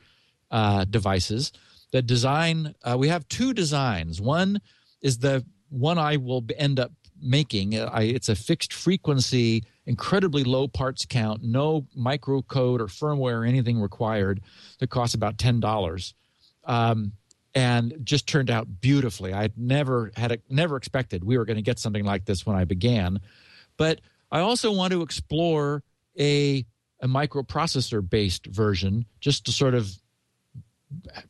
uh, devices. The design, uh, we have two designs. One is the one I will end up making. I, it's a fixed frequency, incredibly low parts count, no microcode or firmware or anything required. That costs about ten dollars, um, and just turned out beautifully. I never had a, never expected we were going to get something like this when I began, but I also want to explore a a microprocessor based version just to sort of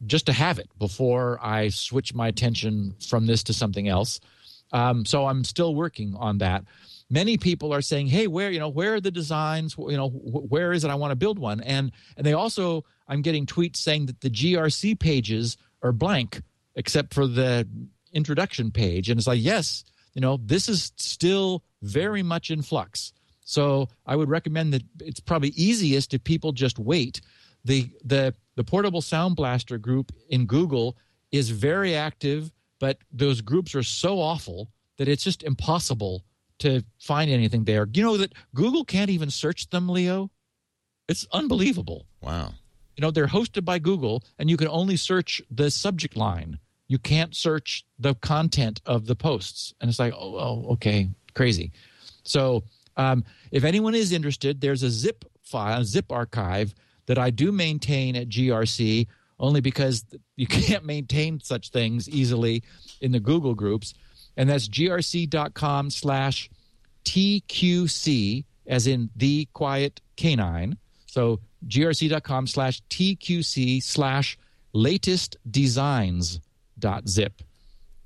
just to have it before I switch my attention from this to something else. Um, so I'm still working on that. Many people are saying, "Hey, where you know where are the designs? You know wh- where is it? I want to build one." And and they also I'm getting tweets saying that the GRC pages are blank except for the introduction page, and it's like, yes, you know this is still very much in flux. So I would recommend that it's probably easiest if people just wait. The the the portable sound blaster group in Google is very active, but those groups are so awful that it's just impossible to find anything there. You know that Google can't even search them, Leo. It's unbelievable. Wow. You know, they're hosted by Google and you can only search the subject line. You can't search the content of the posts. And it's like, oh, oh okay, crazy. So, um, if anyone is interested, there's a zip file, zip archive that I do maintain at GRC only because you can't maintain such things easily in the Google groups. And that's grc.com slash TQC, as in the quiet canine. So grc.com slash TQC slash latest designs dot zip.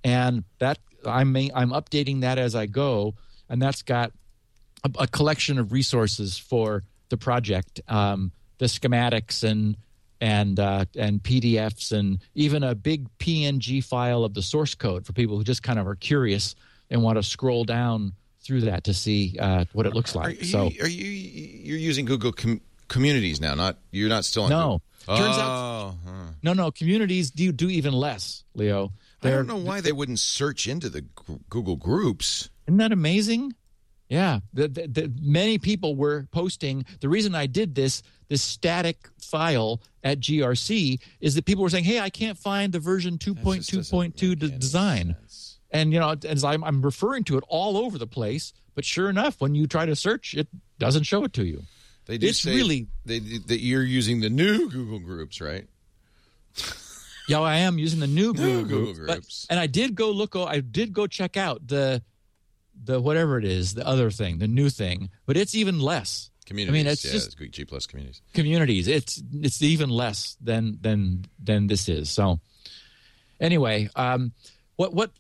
And that I'm, I'm updating that as I go. And that's got a, a collection of resources for the project. Um, the schematics and and uh, and PDFs and even a big PNG file of the source code for people who just kind of are curious and want to scroll down through that to see uh, what it looks Are like. you, so are you you're using Google com- Communities now? Not you're not still on. No. Google? Turns out- oh, huh. no, no, communities do do even less, Leo. I They're, don't know why they wouldn't search into the Google groups. Isn't that amazing? Yeah, the, the, the, many people were posting. The reason I did this, this static file at GRC, is that people were saying, "Hey, I can't find the version two point two point two design." And you know, as I'm, I'm referring to it all over the place, but sure enough, when you try to search, it doesn't show it to you. They do It's say really- they, that you're using the new Google groups, right? Yeah, I am using the new Google, Google groups, but- groups. and I did go look. I did go check out the the whatever it is, the other thing, the new thing, but it's even less. Communities. I mean, it's yeah, just it's G plus communities. communities. It's it's even less than than than this is. So anyway, um, what what?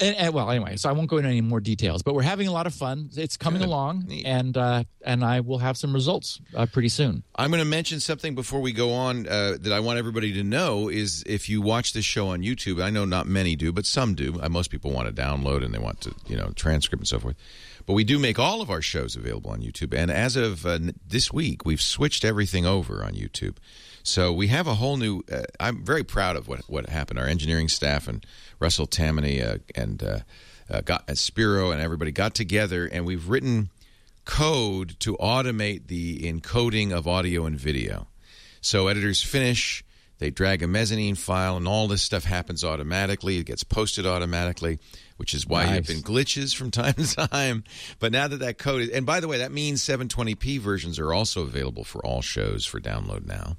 And, and- well, anyway, so I won't go into any more details, but we're having a lot of fun. It's coming Good. along, Neat. and uh, and I will have some results uh, pretty soon. I'm going to mention something before we go on uh, that I want everybody to know is if you watch this show on YouTube, I know not many do, but some do. Uh, most people want to download and they want to, you know, transcript and so forth. But we do make all of our shows available on YouTube. And as of uh, this week, we've switched everything over on YouTube. So we have a whole new. Uh, I'm very proud of what what happened. Our engineering staff and Russell Tammany uh, and uh, uh, got uh, Spiro and everybody got together, and we've written code to automate the encoding of audio and video. So editors finish, They drag a mezzanine file, and all this stuff happens automatically. It gets posted automatically, which is why Nice. you've been glitches from time to time. But now that that code is, and by the way, that means 720p versions are also available for all shows for download now.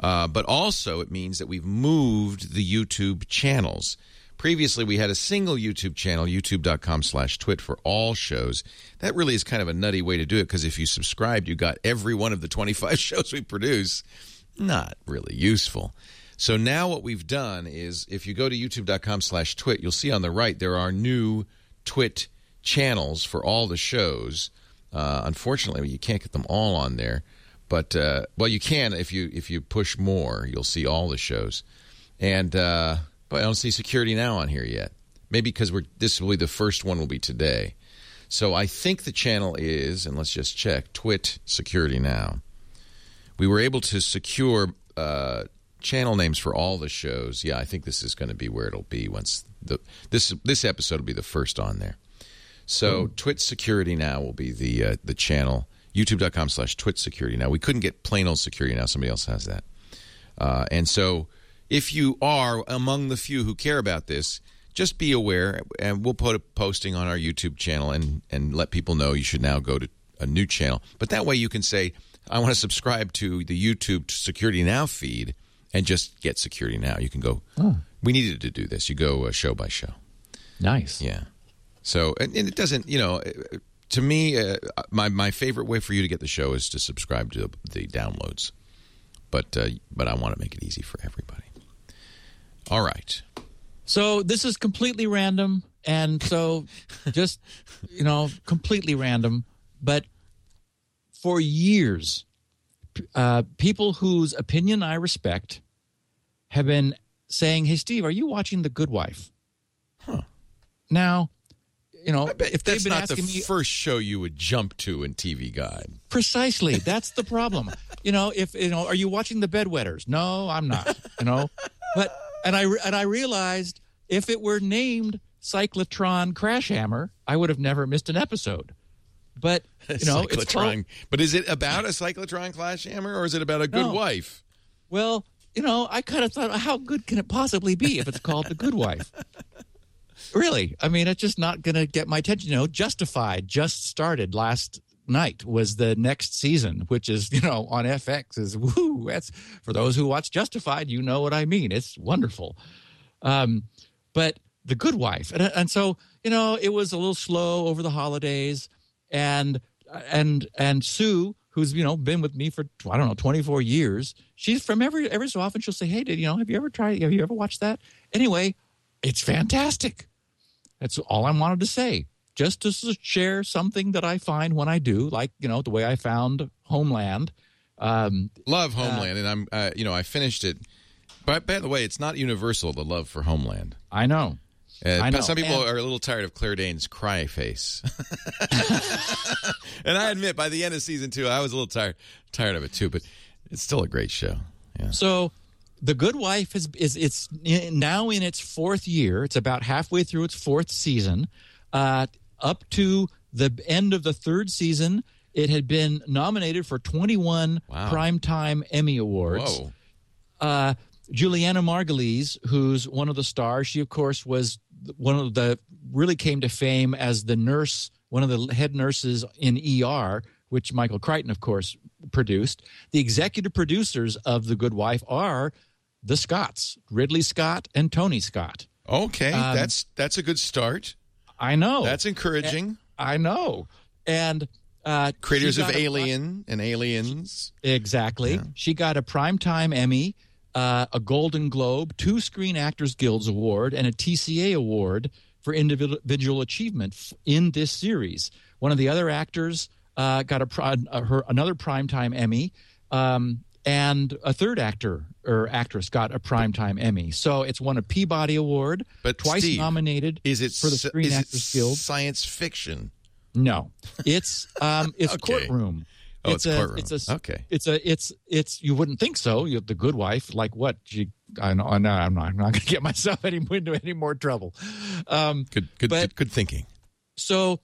Uh, but also, it means that we've moved the YouTube channels. Previously, we had a single YouTube channel, youtube.com slash twit, for all shows. That really is kind of a nutty way to do it because if you subscribed, you got every one of the 25 shows we produce. Not really useful. So now what we've done is if you go to youtube.com slash twit, you'll see on the right there are new twit channels for all the shows. Uh, unfortunately, you can't get them all on there, but uh, well, you can if you if you push more, you'll see all the shows. And uh, but I don't see security now on here yet. Maybe because we're this will be the first one will be today. So I think the channel is, and let's just check, Twit Security Now. We were able to secure uh, channel names for all the shows. Yeah, I think this is going to be where it'll be once the this this episode will be the first on there. So Twit Security Now will be the uh, the channel. YouTube.com slash Twit Security Now. We couldn't get plain old security now. Somebody else has that. Uh, and so if you are among the few who care about this, just be aware, and we'll put a posting on our YouTube channel and, and let people know you should now go to a new channel. But that way you can say, I want to subscribe to the YouTube Security Now feed and just get Security Now. You can go, we needed to do this. You go uh, show by show. Nice. Yeah. So, and, and it doesn't, you know, to me, uh, my my favorite way for you to get the show is to subscribe to the downloads. But uh, but I want to make it easy for everybody. All right. So this is completely random, and so just you know, completely random. But for years, uh, people whose opinion I respect have been saying, "Hey, Steve, are you watching The Good Wife?" Huh. Now, you know, if they've been not the me first show you would jump to in TV Guide. Precisely. That's the problem. you know, if you know, are you watching the bedwetters? No, I'm not. You know, but and I and I realized if it were named Cyclotron Crash Hammer, I would have never missed an episode. But you know, it's called, cyclotron. but is it about a cyclotron clash hammer or is it about a good No. wife? well, you know, I kind of thought, how good can it possibly be if it's called The Good Wife? Really, I mean, it's just not going to get my attention. You know, Justified just started last night was the next season, which is you know on FX is woo. That's for those who watch Justified, you know what I mean. It's wonderful. Um, but The Good Wife, and, and so you know, it was a little slow over the holidays, and and and Sue, who's you know been with me for I don't know twenty four years, she's from every every so often she'll say, hey, did you know have you ever tried? Have you ever watched that? Anyway, it's fantastic. That's all I wanted to say. Just to share something that I find when I do, like you know the way I found Homeland. Um, Love Homeland, and I'm uh, you know I finished it. But by the way, it's not universal the love for Homeland. I know. Uh, I know. Some people And- are a little tired of Claire Danes' cry face, and I admit by the end of season two, I was a little tired tired of it too. But it's still a great show. Yeah. So, The Good Wife is is it's in- now in its fourth year. It's about halfway through its fourth season. Uh, up to the end of the third season, it had been nominated for 21 Wow. primetime Emmy awards. Whoa. uh, Julianna Margulies, who's one of the stars, she of course was one of the really came to fame as the nurse, one of the head nurses in ER, which Michael Crichton, of course, produced. The executive producers of The Good Wife are the Scotts, Ridley Scott and Tony Scott. Okay, Um, that's that's a good start. I know. That's encouraging. I know. And uh, Creators of got a- Alien and Aliens. Exactly. She got a Primetime Emmy, uh, a Golden Globe, two Screen Actors Guilds Award, and a TCA Award for individual achievement in this series. One of the other actors uh, got a uh, her another Primetime Emmy, um, and a third actor or actress got a Primetime Emmy. So it's won a Peabody Award, But twice Steve, nominated Is it for the Screen is it Actors Guild. science fiction? No, it's um, it's Okay. a courtroom. Oh, it's a, courtroom. It's a, Okay. It's a it's it's you wouldn't think so. You the good wife, like what? She, I know, I know I'm not. I'm not going to get myself any into any more trouble. Um, Good, good, But- good, good thinking. so,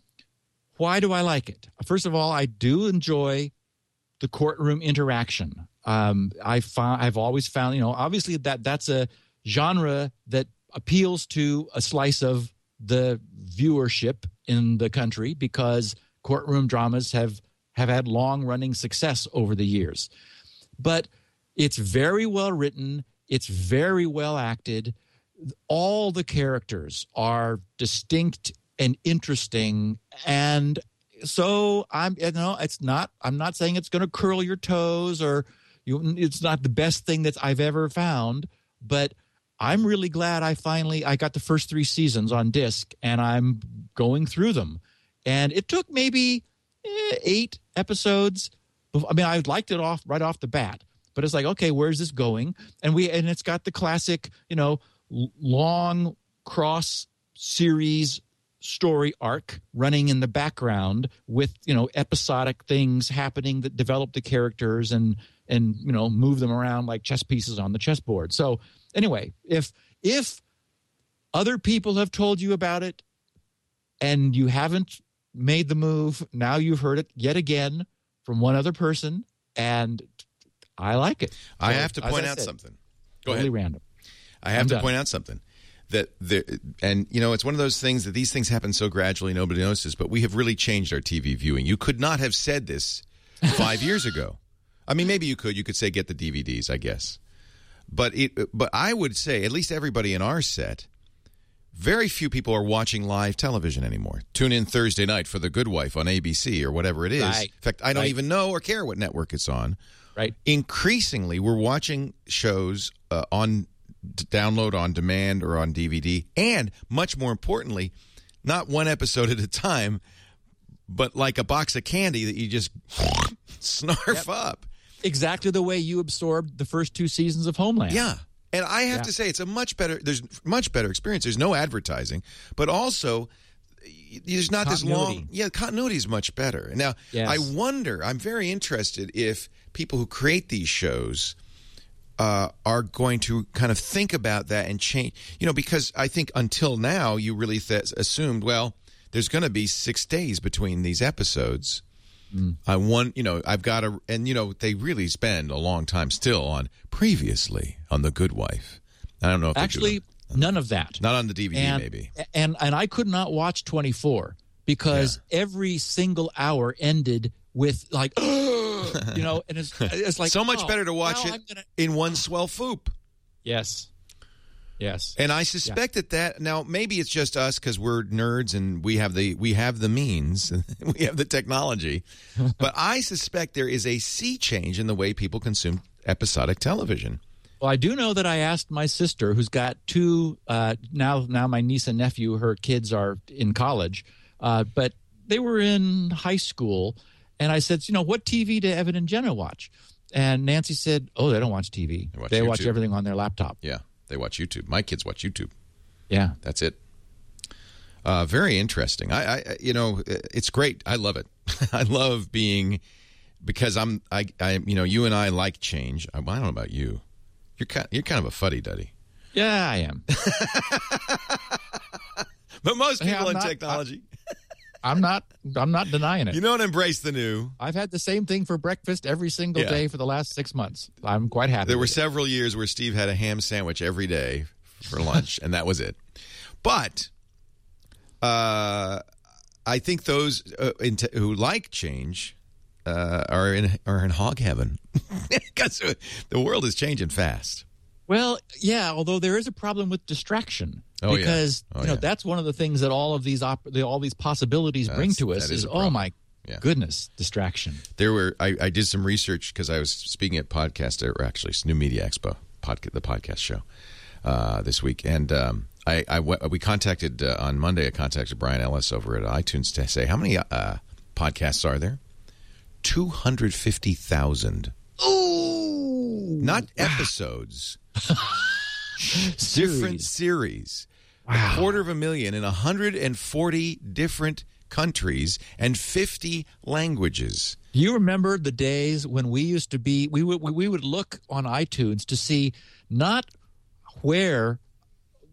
why do I like it? First of all, I do enjoy the courtroom interaction. Um, I found I've always found you know obviously that that's a genre that appeals to a slice of the viewership in the country because courtroom dramas have have had long running success over the years. But it's very well written, it's very well acted. All the characters are distinct and interesting and so I'm you know it's not I'm not saying it's going to curl your toes or you, it's not the best thing that I've ever found, but I'm really glad I finally I got the first 3 seasons on disc and I'm going through them. And it took maybe eh, 8 episodes. I mean, I liked it off right off the bat, but it's like, okay, where's this going? And we and it's got the classic, you know, long cross series story arc running in the background with you know episodic things happening that develop the characters and and you know move them around like chess pieces on the chessboard so anyway if if other people have told you about it and you haven't made the move now you've heard it yet again from one other person and i like it I have to point out said, something. Go totally ahead. random I have I'm to done. point out something that there, and you know, it's one of those things that these things happen so gradually nobody notices. But we have really changed our TV viewing. You could not have said this five years ago. I mean, maybe you could. You could say get the DVDs, I guess. But it, but I would say at least everybody in our set. Very few people are watching live television anymore. Tune in Thursday night for The Good Wife on ABC or whatever it is. Right. In fact, I don't Right. even know or care what network it's on right increasingly we're watching shows uh, on download on demand or on DVD and much more importantly not one episode at a time but like a box of candy that you just snarf up exactly the way you absorbed the first two seasons of homeland. Yeah. And I have Yeah. to say it's a much better there's much better experience. There's no advertising but also there's not this long yeah continuity is much better. Now Yes. i wonder i'm very interested if people who create these shows uh, are going to kind of think about that and change you know because i think until now you really th- assumed well there's going to be six days between these episodes Mm. I want, you know, I've got to, and you know, they really spend a long time still on previously on The Good Wife. I don't know if they do actually none of that not on the DVD, and, maybe. and and I could not watch 24 because every single hour ended with like you know and it's it's like so much oh, better to watch it gonna- in one swell foop. yes yes. And I suspect that that now maybe it's just us because we're nerds and we have the we have the means, we have the technology, but I suspect there is a sea change in the way people consume episodic television. well I do know that I asked my sister who's got two uh now now my niece and nephew her kids are in college uh but they were in high school and I said you know what TV do Evan and Jenna watch? And Nancy said oh they don't watch TV They watch they watch everything on their laptop. Yeah, they watch YouTube. My kids watch YouTube. yeah That's it. Uh, very interesting. I, I, you know, it's great. I love it. I love being because I'm, I, I, you know, you and I like change. I, I don't know about you. You're kind, you're kind of a fuddy duddy. yeah I am But most people in not- technology, I'm not. I'm not denying it. you don't embrace the new. I've had the same thing for breakfast every single Yeah. day for the last six months. I'm quite happy. There were it. several years where Steve had a ham sandwich every day for lunch, and that was it. But uh, I think those uh, t- who like change uh, are in are in hog heaven because the world is changing fast. Well, yeah. Although there is a problem with distraction Oh, yeah. because Oh, you know yeah. that's one of the things that all of these op- the, all these possibilities bring to us is is oh my Yeah. goodness, distraction. There were I, I did some research because I was speaking at podcast or actually New Media Expo, podca- the podcast show uh, this week, and um, I, I we- we contacted uh, on Monday. I contacted Brian Ellis over at iTunes to say how many uh, podcasts are there? Two hundred fifty thousand. Ooh, Not ah. episodes, different series. series. A quarter of a million in 140 different countries and 50 languages. Do you remember the days when we used to be we would we would look on iTunes to see not where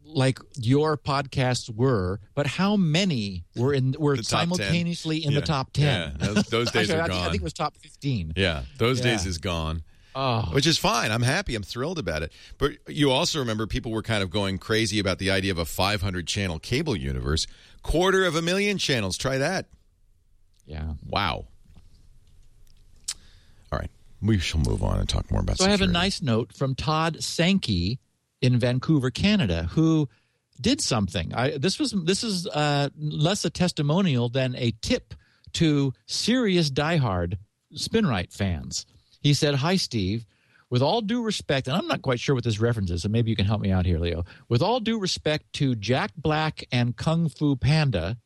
like your podcasts were, but how many were in were top 10. simultaneously in Yeah. the top ten? Yeah, those, those days Actually, are I, gone. think- I think it was top fifteen. yeah, those Yeah. days is gone. Oh, Which is fine. I'm happy. I'm thrilled about it. But you also remember people were kind of going crazy about the idea of a 500 channel cable universe. Quarter of a million channels. Try that. yeah. Wow. All right. We shall move on and talk more about So I have a nice note from Todd Sankey in Vancouver, Canada, who did something. I, this was this is uh, less a testimonial than a tip to serious diehard Spinrite fans. He said, "Hi, Steve. With all due respect, and I'm not quite sure what this reference is, so maybe you can help me out here, Leo. With all due respect to Jack Black and Kung Fu Panda,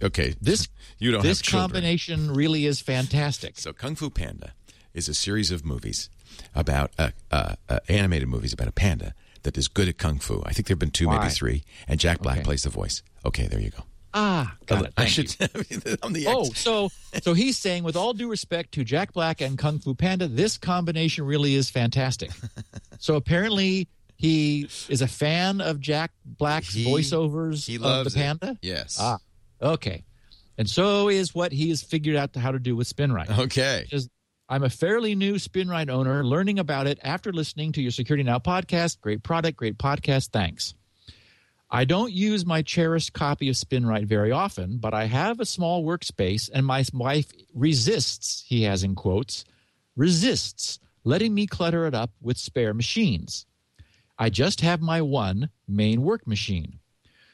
Okay. this you don't this have combination really is fantastic. So Kung Fu Panda is a series of movies about uh, uh, uh, animated movies about a panda that is good at kung fu. I think there've been two, Why? maybe three, and Jack Black Okay. plays the voice. Okay, there you go. Ah, got it. I should. I'm the Oh, so so he's saying, with all due respect to Jack Black and Kung Fu Panda, this combination really is fantastic. so apparently, he is a fan of Jack Black's He- voiceovers he of the it. panda. Yes. Ah, okay. And so is what he has figured out how to do with Spinrite. Okay. Just- I'm a fairly new Spinrite owner, learning about it after listening to your Security Now podcast. Great product, great podcast. Thanks. I don't use my cherished copy of Spinrite very often, but I have a small workspace, and my wife resists, he has in quotes, resists letting me clutter it up with spare machines. I just have my one main work machine.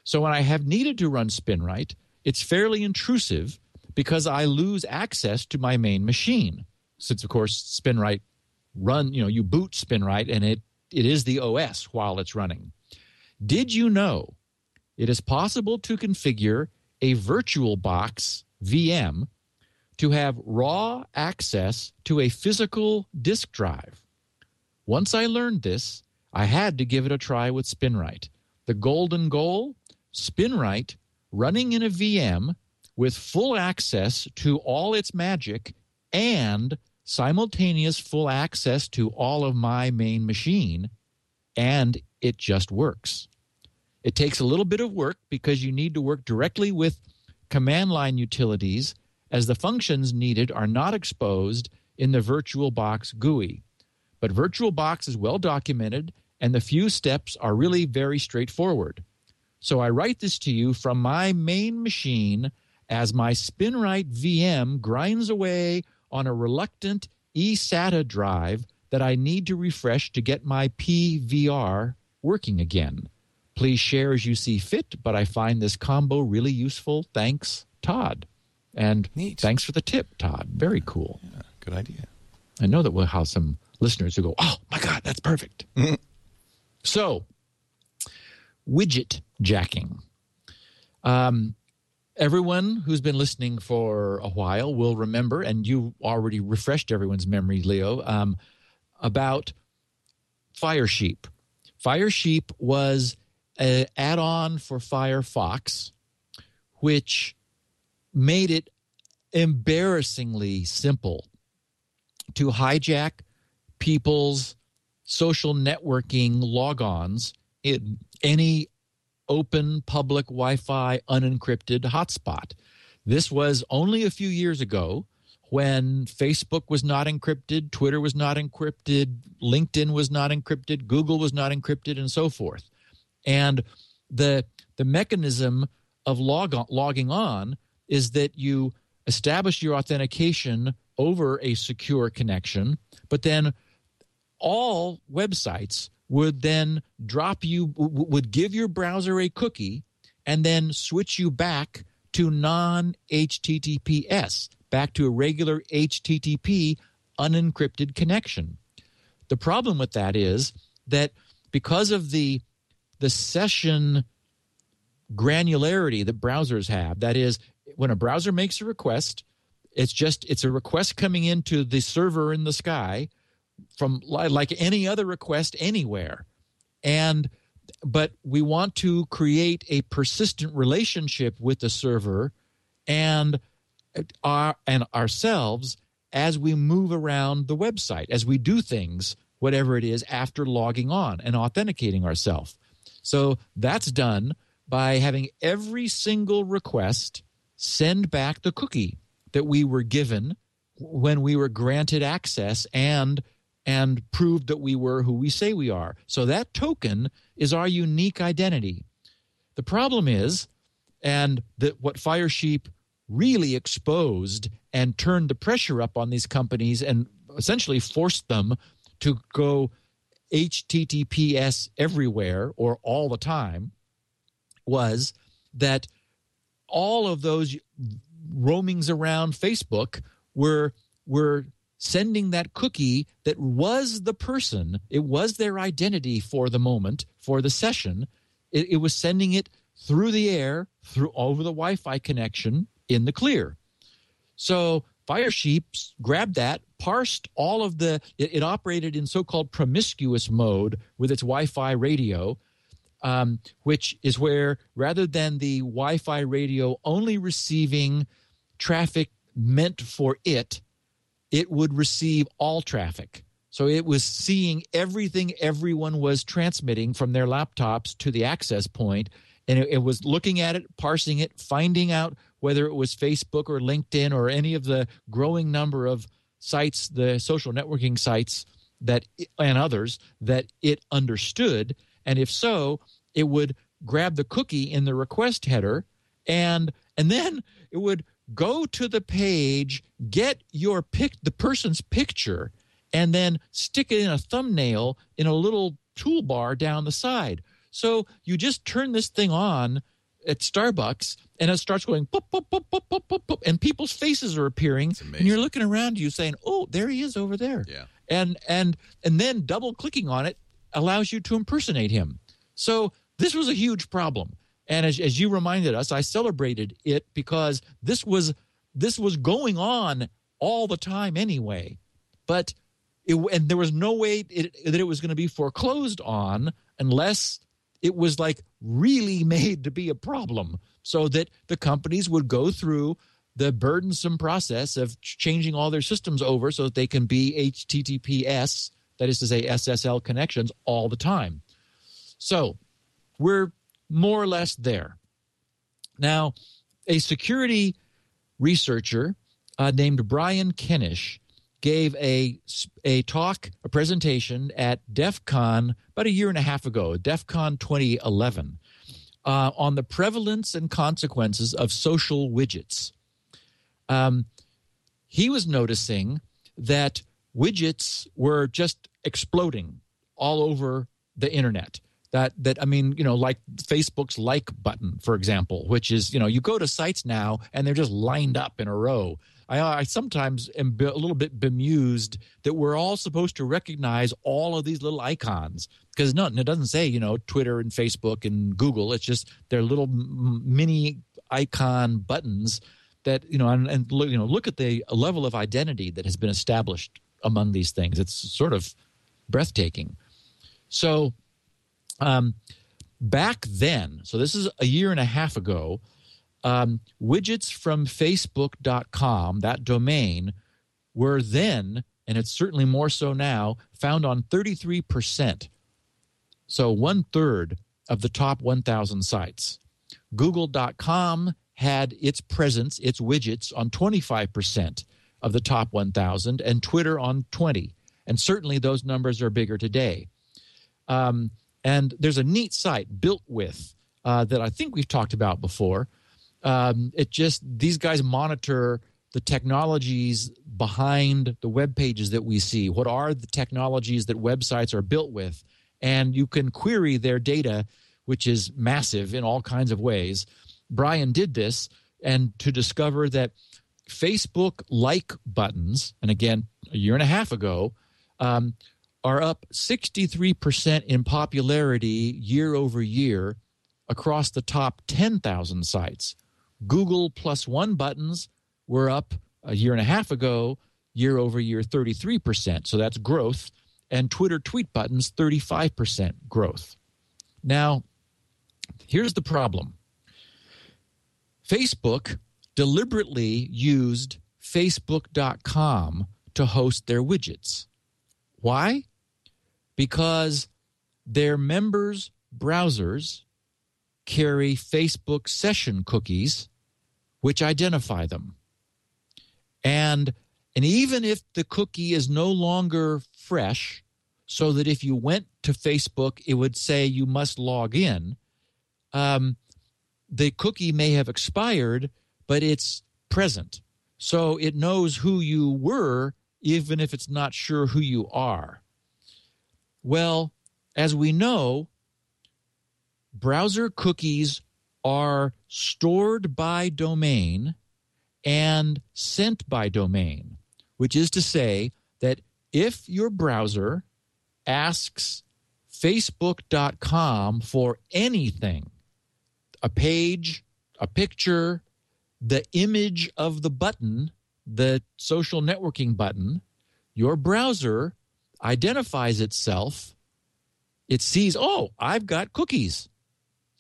So when I have needed to run Spinrite, it's fairly intrusive because I lose access to my main machine. Since of course Spinrite run, you know, you boot Spinrite and it it is the OS while it's running. Did you know it is possible to configure a VirtualBox VM to have raw access to a physical disk drive? Once I learned this, I had to give it a try with Spinrite. The golden goal Spinrite running in a VM with full access to all its magic and simultaneous full access to all of my main machine, and it just works. It takes a little bit of work because you need to work directly with command line utilities as the functions needed are not exposed in the VirtualBox GUI. But VirtualBox is well documented and the few steps are really very straightforward. So I write this to you from my main machine as my Spinrite VM grinds away on a reluctant eSATA drive that I need to refresh to get my PVR working again. Please share as you see fit, but I find this combo really useful. Thanks, Todd. And Neat. thanks for the tip, Todd. Very cool. Yeah, Good idea. I know that we'll have some listeners who go, "Oh my God, that's perfect." so, widget jacking. Um, everyone who's been listening for a while will remember, and you already refreshed everyone's memory, Leo, um, about Firesheep. Firesheep was an add-on for Firefox, which made it embarrassingly simple to hijack people's social networking logons in any open public Wi-Fi unencrypted hotspot. This was only a few years ago when Facebook was not encrypted, Twitter was not encrypted, LinkedIn was not encrypted, Google was not encrypted, and so forth. And the the mechanism of log on, logging on is that you establish your authentication over a secure connection, but then all websites would then drop you would give your browser a cookie and then switch you back to non https back to a regular http unencrypted connection. The problem with that is that because of the the session granularity that browsers have that is when a browser makes a request it's just it's a request coming into the server in the sky from like any other request anywhere. And but we want to create a persistent relationship with the server and our and ourselves as we move around the website as we do things whatever it is after logging on and authenticating ourselves So that's done by having every single request send back the cookie that we were given when we were granted access and and proved that we were who we say we are. So that token is our unique identity. The problem is, and that what Firesheep really exposed and turned the pressure up on these companies and essentially forced them to go HTTPS everywhere or all the time was that all of those roamings around Facebook were were sending that cookie that was the person, it was their identity for the moment, for the session. It, it was sending it through the air, through over the Wi-Fi connection in the clear. So Firesheep grabbed that, parsed all of the. It, it operated in so-called promiscuous mode with its Wi-Fi radio, um, which is where rather than the Wi-Fi radio only receiving traffic meant for it, it would receive all traffic. So it was seeing everything everyone was transmitting from their laptops to the access point, and it, it, was looking at it, parsing it, finding out whether it was Facebook or LinkedIn or any of the growing number of sites, the social networking sites that and others that it understood, and if so, it would grab the cookie in the request header and and then it would go to the page, get your pic, the person's picture, and then stick it in a thumbnail in a little toolbar down the side. So you just turn this thing on at Starbucks and it starts going boop, boop, boop, boop, boop, boop, boop, and people's faces are appearing and you're looking around you saying, "Oh, there he is over there." Yeah. And and and then double clicking on it allows you to impersonate him. So this was a huge problem. And as, as you reminded us, I celebrated it because this was this was going on all the time anyway. But it, and there was no way it, that it was going to be foreclosed on unless it was like really made to be a problem so that the companies would go through the burdensome process of changing all their systems over so that they can be https that is to say ssl connections all the time so we're more or less there. Now, a security researcher uh, named Brian Kennish gave a, a talk, a presentation at DEF CON about a year and a half ago, DEF CON 2011, uh, on the prevalence and consequences of social widgets. Um, he was noticing that widgets were just exploding all over the internet that that I mean, you know, like Facebook's like button, for example, which is you know you go to sites now and they're just lined up in a row. I, I sometimes am a little bit bemused that we're all supposed to recognize all of these little icons because no, it doesn't say you know Twitter and Facebook and Google. It's just they're little mini icon buttons that you know and, and look, you know look at the level of identity that has been established among these things. It's sort of breathtaking. So um, back then, so this is a year and a half ago, um, widgets from Facebook.com, that domain, were then, and it's certainly more so now, found on 33%. So one third of the top 1,000 sites. Google.com had its presence, its widgets on 25% of the top 1,000, and Twitter on 20. And certainly those numbers are bigger today. Um, and there's a neat site built with uh, that I think we've talked about before. Um, it just these guys monitor the technologies behind the web pages that we see. What are the technologies that websites are built with? And you can query their data, which is massive in all kinds of ways. Brian did this, and to discover that Facebook like buttons, and again, a year and a half ago, um, are up 63% in popularity year over year across the top 10,000 sites. Google plus one buttons were up a year and a half ago, year over year, 33%. So that's growth. And Twitter tweet buttons, 35% growth. Now, here's the problem Facebook deliberately used Facebook.com to host their widgets. Why? because their members browsers carry Facebook session cookies, which identify them. And, and even if the cookie is no longer fresh, so that if you went to Facebook, it would say you must log in, um, the cookie may have expired, but it's present. So it knows who you were, even if it's not sure who you are. Well, as we know, browser cookies are stored by domain and sent by domain, which is to say that if your browser asks facebook.com for anything, a page, a picture, the image of the button, the social networking button, your browser identifies itself. It sees, oh, I've got cookies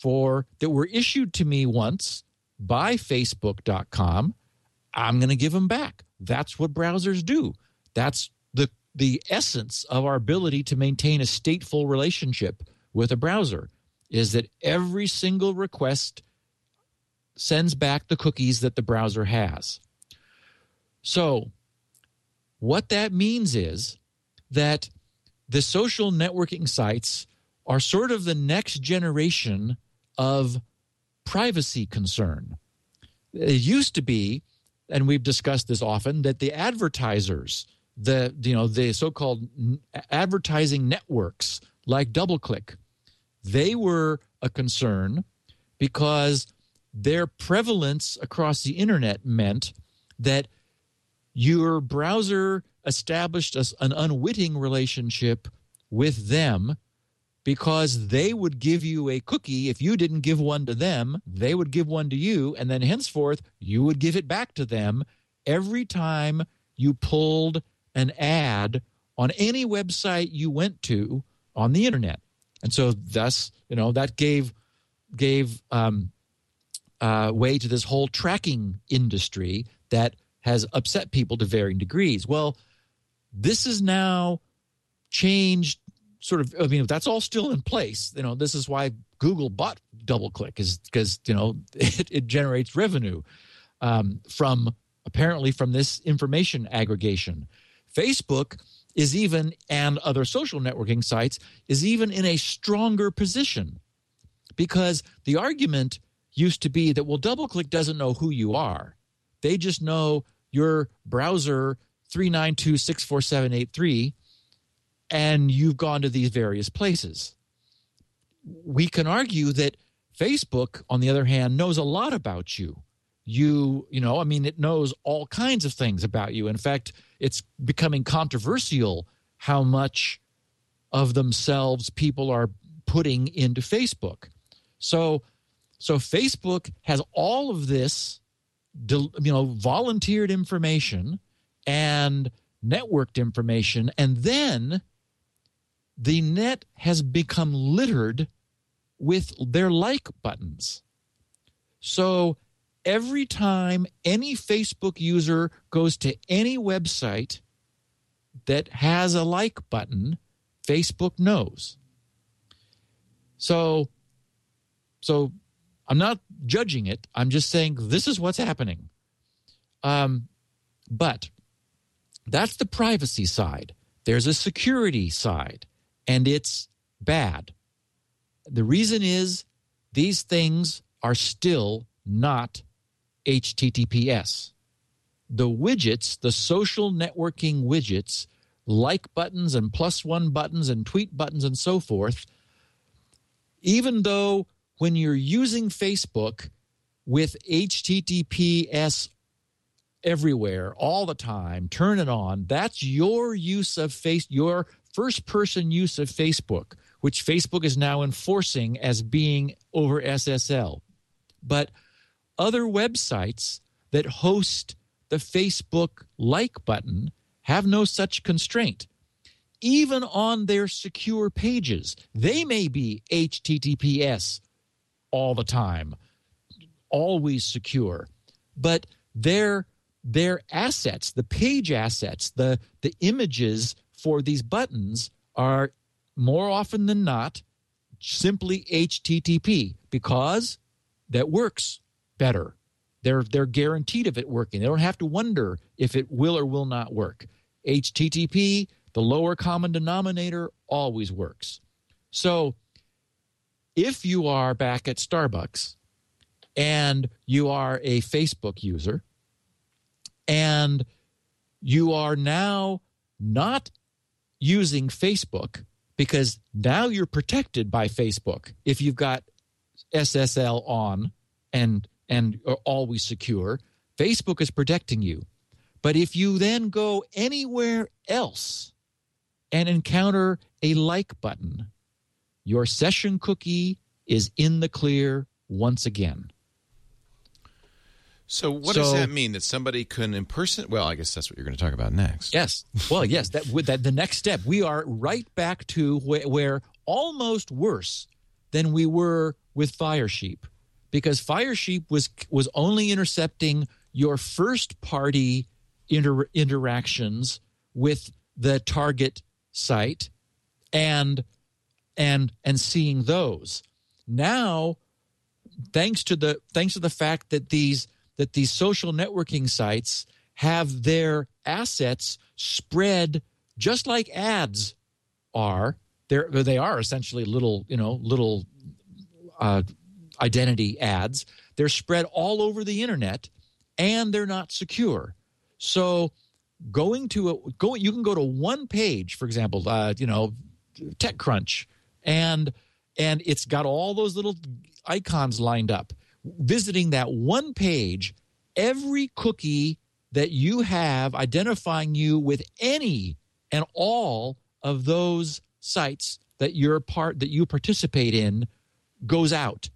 for that were issued to me once by facebook.com. I'm going to give them back. That's what browsers do. That's the the essence of our ability to maintain a stateful relationship with a browser is that every single request sends back the cookies that the browser has. So, what that means is that the social networking sites are sort of the next generation of privacy concern. It used to be, and we've discussed this often, that the advertisers, the you know the so-called advertising networks like DoubleClick, they were a concern because their prevalence across the internet meant that your browser established an unwitting relationship with them because they would give you a cookie. If you didn't give one to them, they would give one to you. And then henceforth, you would give it back to them every time you pulled an ad on any website you went to on the internet. And so, thus, you know, that gave gave um, uh, way to this whole tracking industry that has upset people to varying degrees. Well, this is now changed sort of i mean if that's all still in place you know this is why google bought doubleclick is because you know it, it generates revenue um, from apparently from this information aggregation. Facebook is even and other social networking sites is even in a stronger position because the argument used to be that well doubleclick doesn't know who you are. They just know your browser 392-64783 and you've gone to these various places. We can argue that facebook on the other hand knows a lot about you. You you know i mean it knows all kinds of things about you. In fact it's becoming controversial how much of themselves people are putting into facebook. So so facebook has all of this you know volunteered information and networked information and then the net has become littered with their like buttons so every time any facebook user goes to any website that has a like button facebook knows so so I'm not judging it. I'm just saying this is what's happening. Um, but that's the privacy side. There's a security side, and it's bad. The reason is these things are still not HTTPS. The widgets, the social networking widgets, like buttons and plus one buttons and tweet buttons and so forth, even though when you're using Facebook with HTTPS everywhere all the time, turn it on. That's your use of face, your first person use of Facebook, which Facebook is now enforcing as being over SSL. But other websites that host the Facebook like button have no such constraint. Even on their secure pages, they may be HTTPS all the time, always secure. But their their assets, the page assets, the the images for these buttons are more often than not simply HTTP because that works better. They're they're guaranteed of it working. They don't have to wonder if it will or will not work. HTTP, the lower common denominator, always works. So if you are back at Starbucks and you are a Facebook user and you are now not using Facebook because now you're protected by Facebook if you've got SSL on and and are always secure. Facebook is protecting you. But if you then go anywhere else and encounter a like button, your session cookie is in the clear once again. So what So- does that mean? That somebody can impersonate? Well, I guess that's what you're going to talk about next. Yes. Well, yes. That that the next step, we are right back to where, where almost worse than we were with Firesheep, because Firesheep was was only intercepting your first party inter, interactions with the target site, and and and seeing those. Now, thanks to the thanks to the fact that these that these social networking sites have their assets spread just like ads are. They're, they are essentially little, you know, little uh, identity ads. They're spread all over the internet, and they're not secure. So, going to a going, you can go to one page, for example, uh, you know, TechCrunch, and and it's got all those little icons lined up. Visiting that one page, every cookie that you have identifying you with any and all of those sites that you're part that you participate in goes out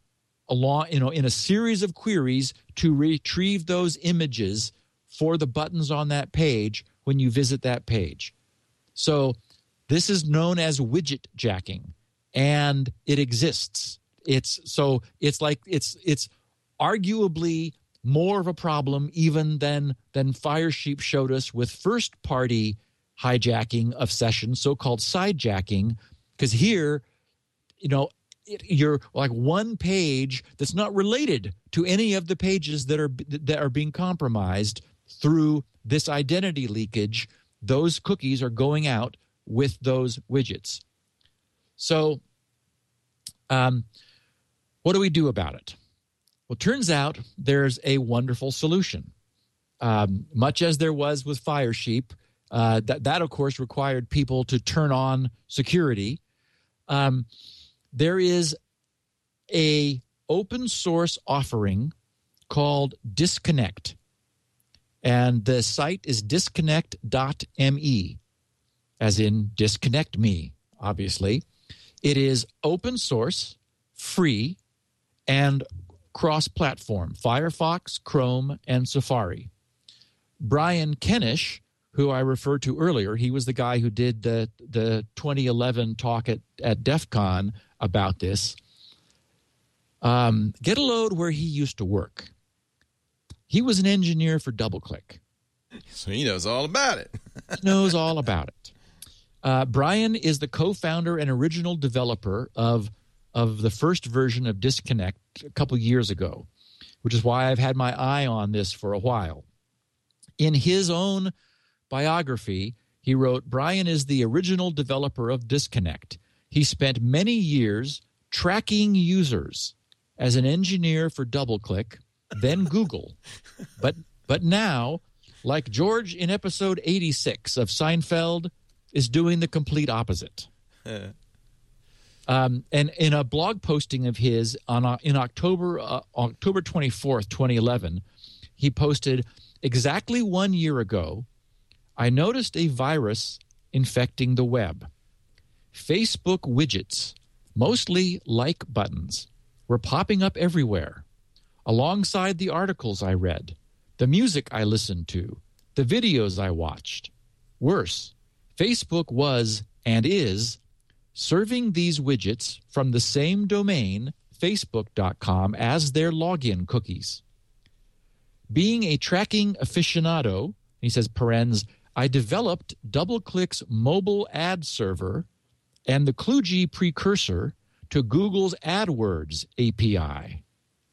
along you know in a series of queries to retrieve those images for the buttons on that page when you visit that page. So this is known as widget jacking and it exists. It's so it's like it's it's arguably more of a problem even than than Firesheep showed us with first party hijacking of sessions, so-called sidejacking. Because here, you know, it, you're like one page that's not related to any of the pages that are that are being compromised through this identity leakage. Those cookies are going out with those widgets. So, um, what do we do about it? Well, turns out there's a wonderful solution. Um, much as there was with Firesheep, uh, that that of course required people to turn on security. Um, there is a open source offering called Disconnect, and the site is disconnect.me, as in disconnect me. Obviously, it is open source, free, and cross platform Firefox, Chrome, and Safari. Brian Kennish, who I referred to earlier, he was the guy who did the, the 2011 talk at, at DEF CON about this. Um, get a load where he used to work. He was an engineer for DoubleClick So he knows all about it. knows all about it. Uh, Brian is the co-founder and original developer of of the first version of Disconnect a couple years ago, which is why I've had my eye on this for a while. In his own biography, he wrote, "Brian is the original developer of Disconnect. He spent many years tracking users as an engineer for DoubleClick, then Google, but but now." Like George in episode 86 of Seinfeld, is doing the complete opposite. Um, and in a blog posting of his on uh, in October uh, October twenty fourth, twenty eleven, he posted exactly one year ago. I noticed a virus infecting the web. Facebook widgets, mostly like buttons, were popping up everywhere, alongside the articles I read, the music I listened to, the videos I watched. Worse, Facebook was and is serving these widgets from the same domain, facebook.com, as their login cookies. Being a tracking aficionado, he says, parens, I developed DoubleClick's mobile ad server and the Kluge precursor to Google's AdWords API.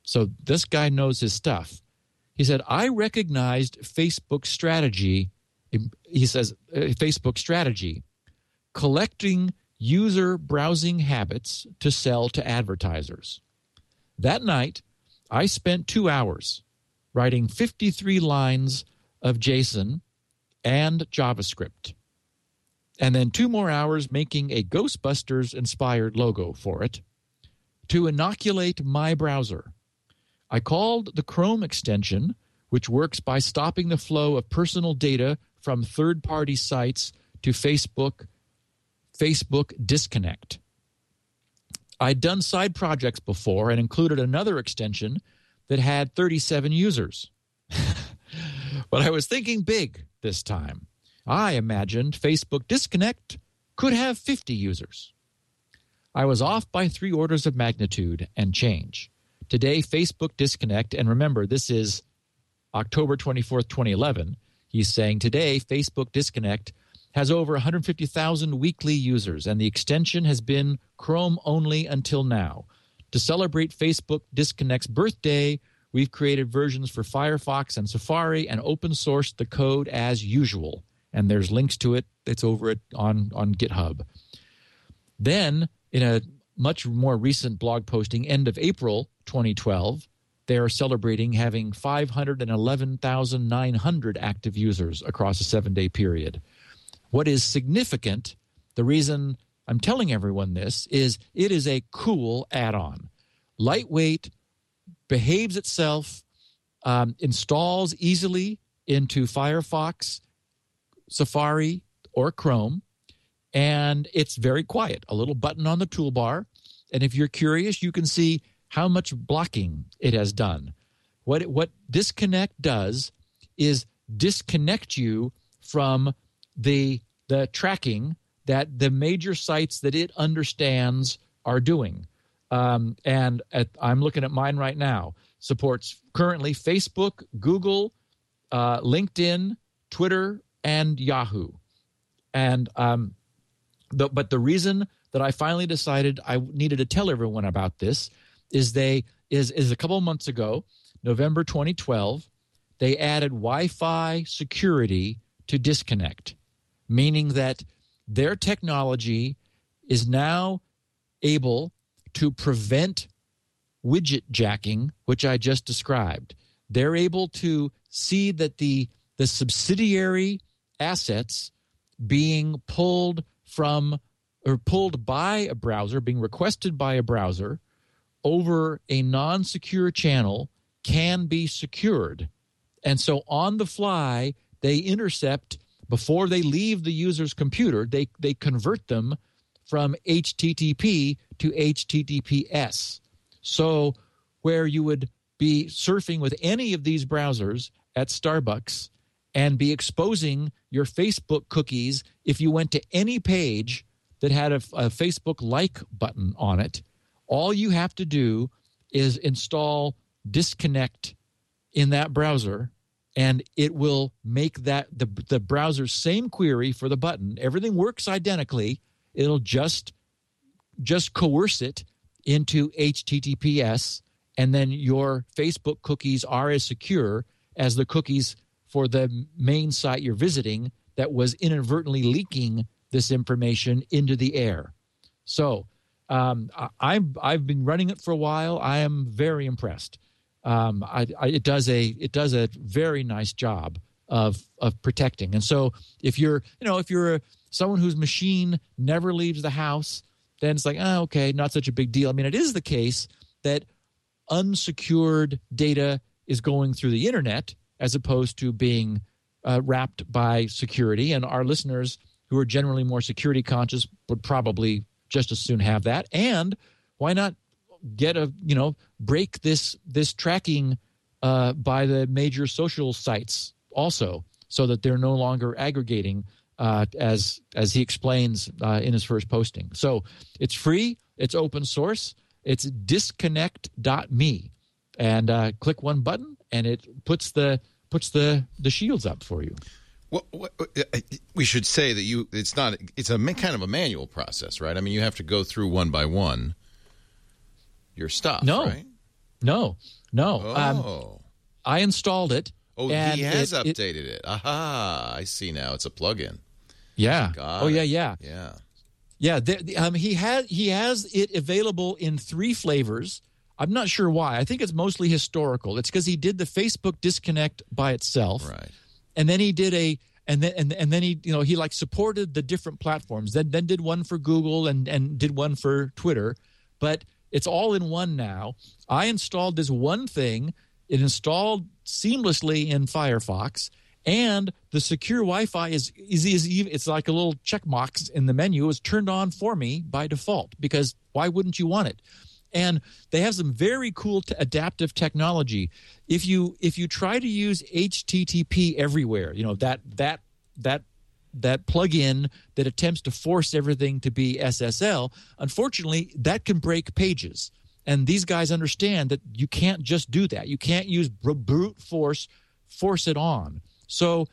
So this guy knows his stuff. He said, I recognized Facebook strategy. He says, uh, Facebook strategy, collecting user browsing habits to sell to advertisers. That night, I spent two hours writing 53 lines of JSON and JavaScript, and then two more hours making a Ghostbusters inspired logo for it to inoculate my browser. I called the Chrome extension, which works by stopping the flow of personal data from third party sites to Facebook, Facebook Disconnect. I'd done side projects before and included another extension that had 37 users. but I was thinking big this time. I imagined Facebook Disconnect could have 50 users. I was off by three orders of magnitude and change. Today, Facebook Disconnect, and remember, this is October 24th, 2011. He's saying today, Facebook Disconnect has over 150,000 weekly users, and the extension has been Chrome only until now. To celebrate Facebook Disconnect's birthday, we've created versions for Firefox and Safari and open sourced the code as usual. And there's links to it. It's over it on, on GitHub. Then, in a much more recent blog posting, end of April 2012, they are celebrating having 511,900 active users across a seven day period. What is significant, the reason I'm telling everyone this, is it is a cool add on. Lightweight, behaves itself, um, installs easily into Firefox, Safari, or Chrome, and it's very quiet. A little button on the toolbar. And if you're curious, you can see how much blocking it has done. What, what disconnect does is disconnect you from the, the tracking that the major sites that it understands are doing. Um, and at, I'm looking at mine right now. Supports currently Facebook, Google, uh, LinkedIn, Twitter, and Yahoo. And um, the, but the reason that I finally decided I needed to tell everyone about this is they is is a couple of months ago, November 2012, they added Wi-Fi security to disconnect, meaning that their technology is now able to prevent widget jacking, which I just described. They're able to see that the the subsidiary assets being pulled from or pulled by a browser, being requested by a browser over a non secure channel can be secured. And so on the fly, they intercept before they leave the user's computer, they, they convert them from HTTP to HTTPS. So where you would be surfing with any of these browsers at Starbucks and be exposing your Facebook cookies if you went to any page that had a, a Facebook like button on it, all you have to do is install disconnect in that browser and it will make that the, the browser's same query for the button everything works identically it'll just just coerce it into https and then your facebook cookies are as secure as the cookies for the main site you're visiting that was inadvertently leaking this information into the air so um, I, have I've been running it for a while. I am very impressed. Um, I, I, it does a it does a very nice job of of protecting. And so if you're you know if you're a, someone whose machine never leaves the house, then it's like oh okay, not such a big deal. I mean, it is the case that unsecured data is going through the internet as opposed to being uh, wrapped by security. And our listeners who are generally more security conscious would probably just as soon have that. And why not get a you know break this this tracking uh, by the major social sites also, so that they're no longer aggregating uh, as as he explains uh, in his first posting. So it's free, it's open source, it's disconnect.me, and uh, click one button and it puts the puts the the shields up for you. Well, we should say that you it's not it's a kind of a manual process, right? I mean, you have to go through one by one your stuff. No. right? No, no. Oh, Um, I installed it. oh, he has it- it- updated it. Aha! I see now. It's a plugin. Yeah. Got oh it. yeah, yeah, Yeah. yeah. The, the- um, he had he has it available in three flavors. I'm not sure why. I think it's mostly historical. It's because he did the Facebook disconnect by itself. Right. and then he did a and then and, and then he you know he like supported the different platforms then then did one for google and and did one for twitter but it's all in one now. I installed this one thing. It installed seamlessly in firefox and the secure wi-fi is is, is even it's like a little check box in the menu is turned on for me by default because why wouldn't you want it? And they have some very cool t- adaptive technology. If you if you try to use http everywhere you know that that that that plugin that attempts to force everything to be ssl unfortunately that can break pages. And these guys understand that you can't just do that. You can't use brute force force it on. So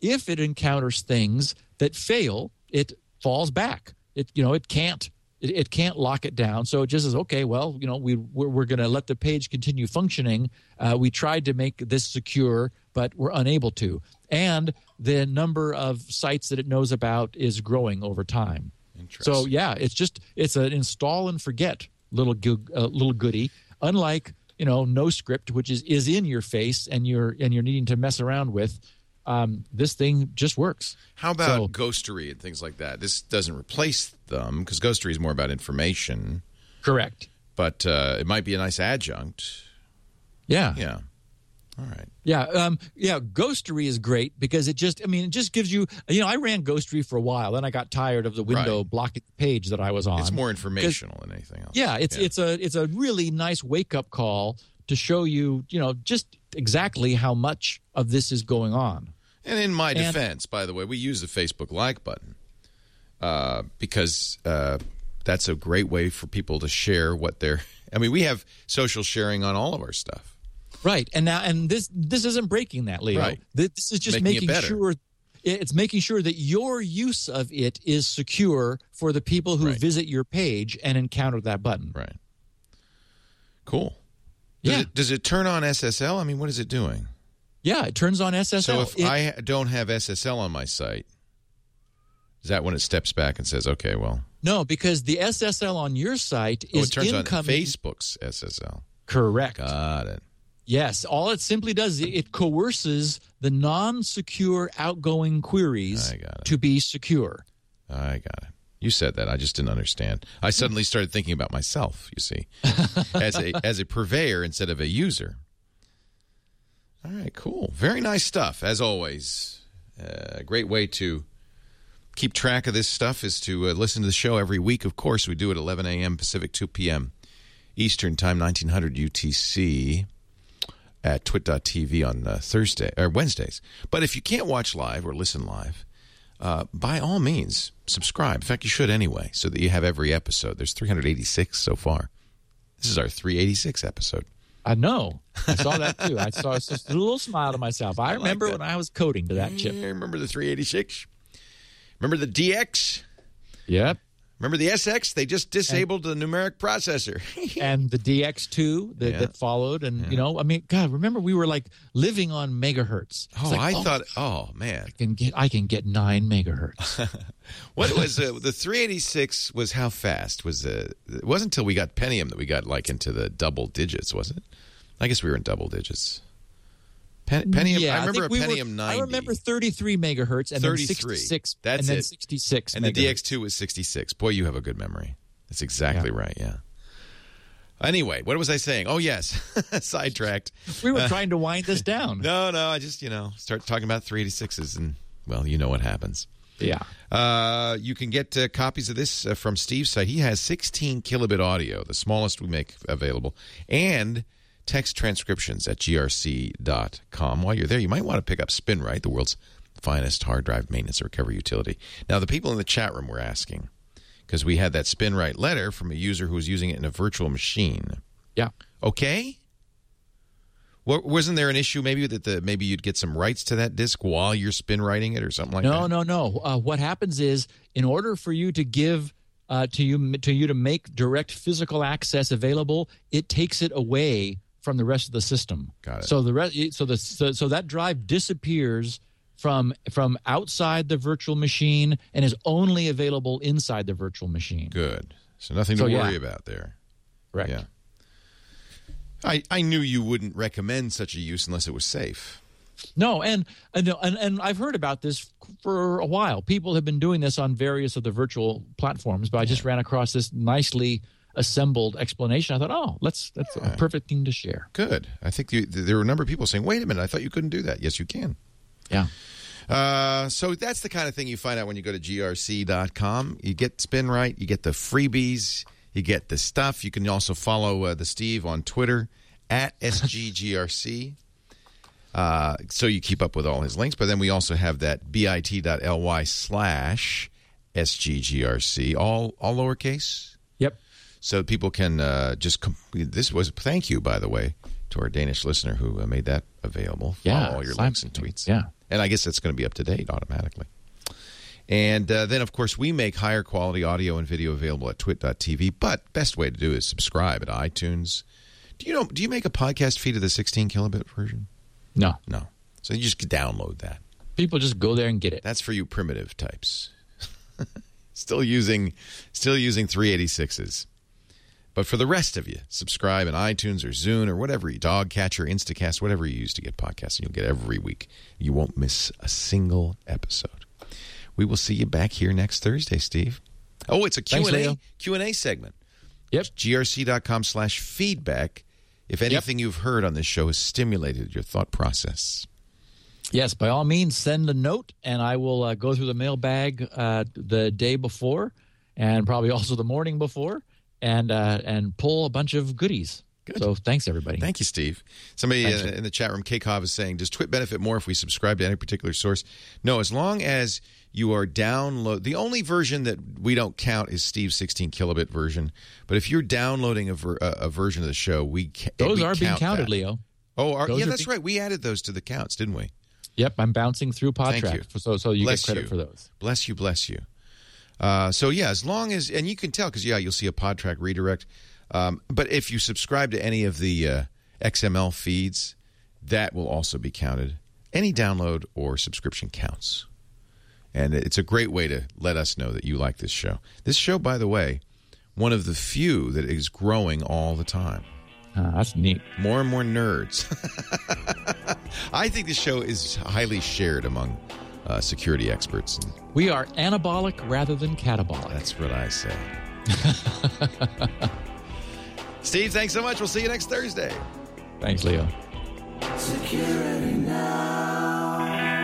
if it encounters things that fail it falls back. It you know it can't it, it can't lock it down. So it just says okay well you know we we're, we're going to let the page continue functioning. Uh, we tried to make this secure but we're unable to and the number of sites that it knows about is growing over time Interesting. so yeah it's just it's an install and forget little uh, little goodie unlike you know NoScript which is is in your face and you're and you're needing to mess around with um, this thing just works How about So- Ghostery and things like that? This doesn't replace them because Ghostery is more about information, correct but uh, it might be a nice adjunct. yeah Yeah. All right. Yeah, um, yeah. Ghostery is great because it just, I mean, it just gives you, you know, I ran Ghostery for a while, then I got tired of the window Right. blocking the page that I was on. It's more informational than anything else. yeah, it's it's a it's a really nice wake up call to show you, you know, just exactly how much of this is going on. And in my And- defense, by the way, we use the Facebook like button uh, because uh, that's a great way for people to share what they're. I mean, we have social sharing on all of our stuff. Right, and now and this this isn't breaking that, Leo. Right. Th- This is just Making making, better. sure it's making sure that your use of it is secure for the people who Right. visit your page and encounter that button. Right. Cool. Does, Yeah. it, does it turn on SSL? I mean, what is it doing? Yeah, it turns on SSL. So if It- I don't have SSL on my site, is that when it steps back and says, "Okay, well, No, because the SSL on your site oh, is it turns on incoming. Facebook's SSL"? Correct. Got it. Yes. All it simply does is it coerces the non-secure outgoing queries I got it. to be secure. I got it. You said that. I just didn't understand. I suddenly started thinking about myself. You see, as a as a purveyor instead of a user. All right, cool. Very nice stuff, as always. Uh, a great way to keep track of this stuff is to uh, listen to the show every week. Of course, we do it 11 a.m. Pacific, 2 p.m. Eastern Time, 1900 UTC at twit.tv on uh, Thursday or Wednesdays. But if you can't watch live or listen live, uh, by all means, subscribe. In fact, you should anyway, so that you have every episode. There's 386 so far. This is our 386 episode. I know. I saw that too. I saw just a little smile to myself. I, like remember that. when I was coding to that chip. I remember the 386? Remember the DX? Yep. Remember the SX? They just disabled the numeric processor. And the DX2 that, Yeah. that followed. And, you know, I mean, God, remember we were like living on megahertz. Oh, like, I thought, oh, man. I can get, I can get nine megahertz. What was uh, the 386 was how fast? Was uh, It wasn't until we got Pentium that we got like into the double digits, was it? I guess we were in double digits. Pen, Pentium, yeah, I remember think a we Pentium were, 90. I remember 33 megahertz and 33. then 66. That's and then it. 66 And the. DX2 was 66. Boy, you have a good memory. That's exactly right, yeah. Anyway, what was I saying? Oh, yes. Sidetracked. We were trying to wind this down. No, no, I just, you know, start talking about 386s and, well, you know what happens. Yeah. Uh, you can get uh, copies of this uh, from Steve's site. He has 16 kilobit audio, the smallest we make available, and text transcriptions at grc.com. While you're there, you might want to pick up SpinRite, the world's finest hard drive maintenance and recovery utility. Now, the people in the chat room were asking because we had that SpinRite letter from a user who was using it in a virtual machine. Yeah. Okay. Wa- Wasn't there an issue maybe that the maybe you'd get some rights to that disc while you're spin writing it or something like No, that? no, no. Uh, what happens is, in order for you to give uh, to you to you to make direct physical access available, it takes it away from the rest of the system. Got it. So the rest, so the so, so that drive disappears from from outside the virtual machine and is only available inside the virtual machine. Good. So nothing So, to yeah. worry about there. Right. Yeah. I, I knew you wouldn't recommend such a use unless it was safe. No, and and and and I've heard about this for a while. People have been doing this on various of the virtual platforms, but I just ran across this nicely assembled explanation. I thought, oh, let's that's a perfect thing to share. Good. I think you, there were a number of people saying, wait a minute, I thought you couldn't do that. Yes, you can. Yeah. Uh, so that's the kind of thing you find out when you go to grc.com. You get SpinRite, you get the freebies, you get the stuff. You can also follow uh, the Steve on Twitter at SGGRC. Uh, so you keep up with all his links. But then we also have that bit.ly slash SGGRC, all, all lowercase. So people can uh, just. Com- this was thank you, by the way, to our Danish listener who uh, made that available. Yeah, all your links and tweets. Yeah. and I guess that's going to be up to date automatically. And uh, then, of course, we make higher quality audio and video available at twit.tv. But best way to do is subscribe at iTunes. Do you know? Do you make a podcast feed of the 16 kilobit version? No. No. So you just download that. People just go there and get it. That's for you primitive types. still using still using 386s. But for the rest of you, subscribe in iTunes or Zune or whatever you Dogcatcher, Instacast, whatever you use to get podcasts, and you'll get every week. You won't miss a single episode. We will see you back here next Thursday, Steve. Oh, it's a Thanks, Q&A, Leo. Q&A segment. Yep. grc.com slash feedback if anything you've heard on this show has stimulated your thought process. Yes, by all means, send a note, and I will uh, go through the mailbag uh, the day before, and probably also the morning before, and uh, and pull a bunch of goodies. Good. So thanks everybody. Thank you, Steve. Somebody uh, in the chat room, Kekov, is saying, "Does Twit benefit more if we subscribe to any particular source?" No, as long as you are download. The only version that we don't count is Steve's 16 kilobit version. But if you're downloading a, ver- a, version of the show, we ca- Those we are being counted, that. Leo. Oh, are, yeah, that's being- right. We added those to the counts, didn't we? Yep, I'm bouncing through. Podtrac, so so you Bless get credit you. for those. Bless you, bless you. Uh, so yeah, as long as and you can tell because yeah, you'll see a Podtrac redirect. Um, but if you subscribe to any of the uh, XML feeds, that will also be counted. Any download or subscription counts, and it's a great way to let us know that you like this show. This show, by the way, one of the few that is growing all the time. Uh, that's neat. More and more nerds. I think this show is highly shared among uh, security experts. And We are anabolic rather than catabolic. That's what I say. Steve, thanks so much. We'll see you next Thursday. Thanks, Leo. Security now.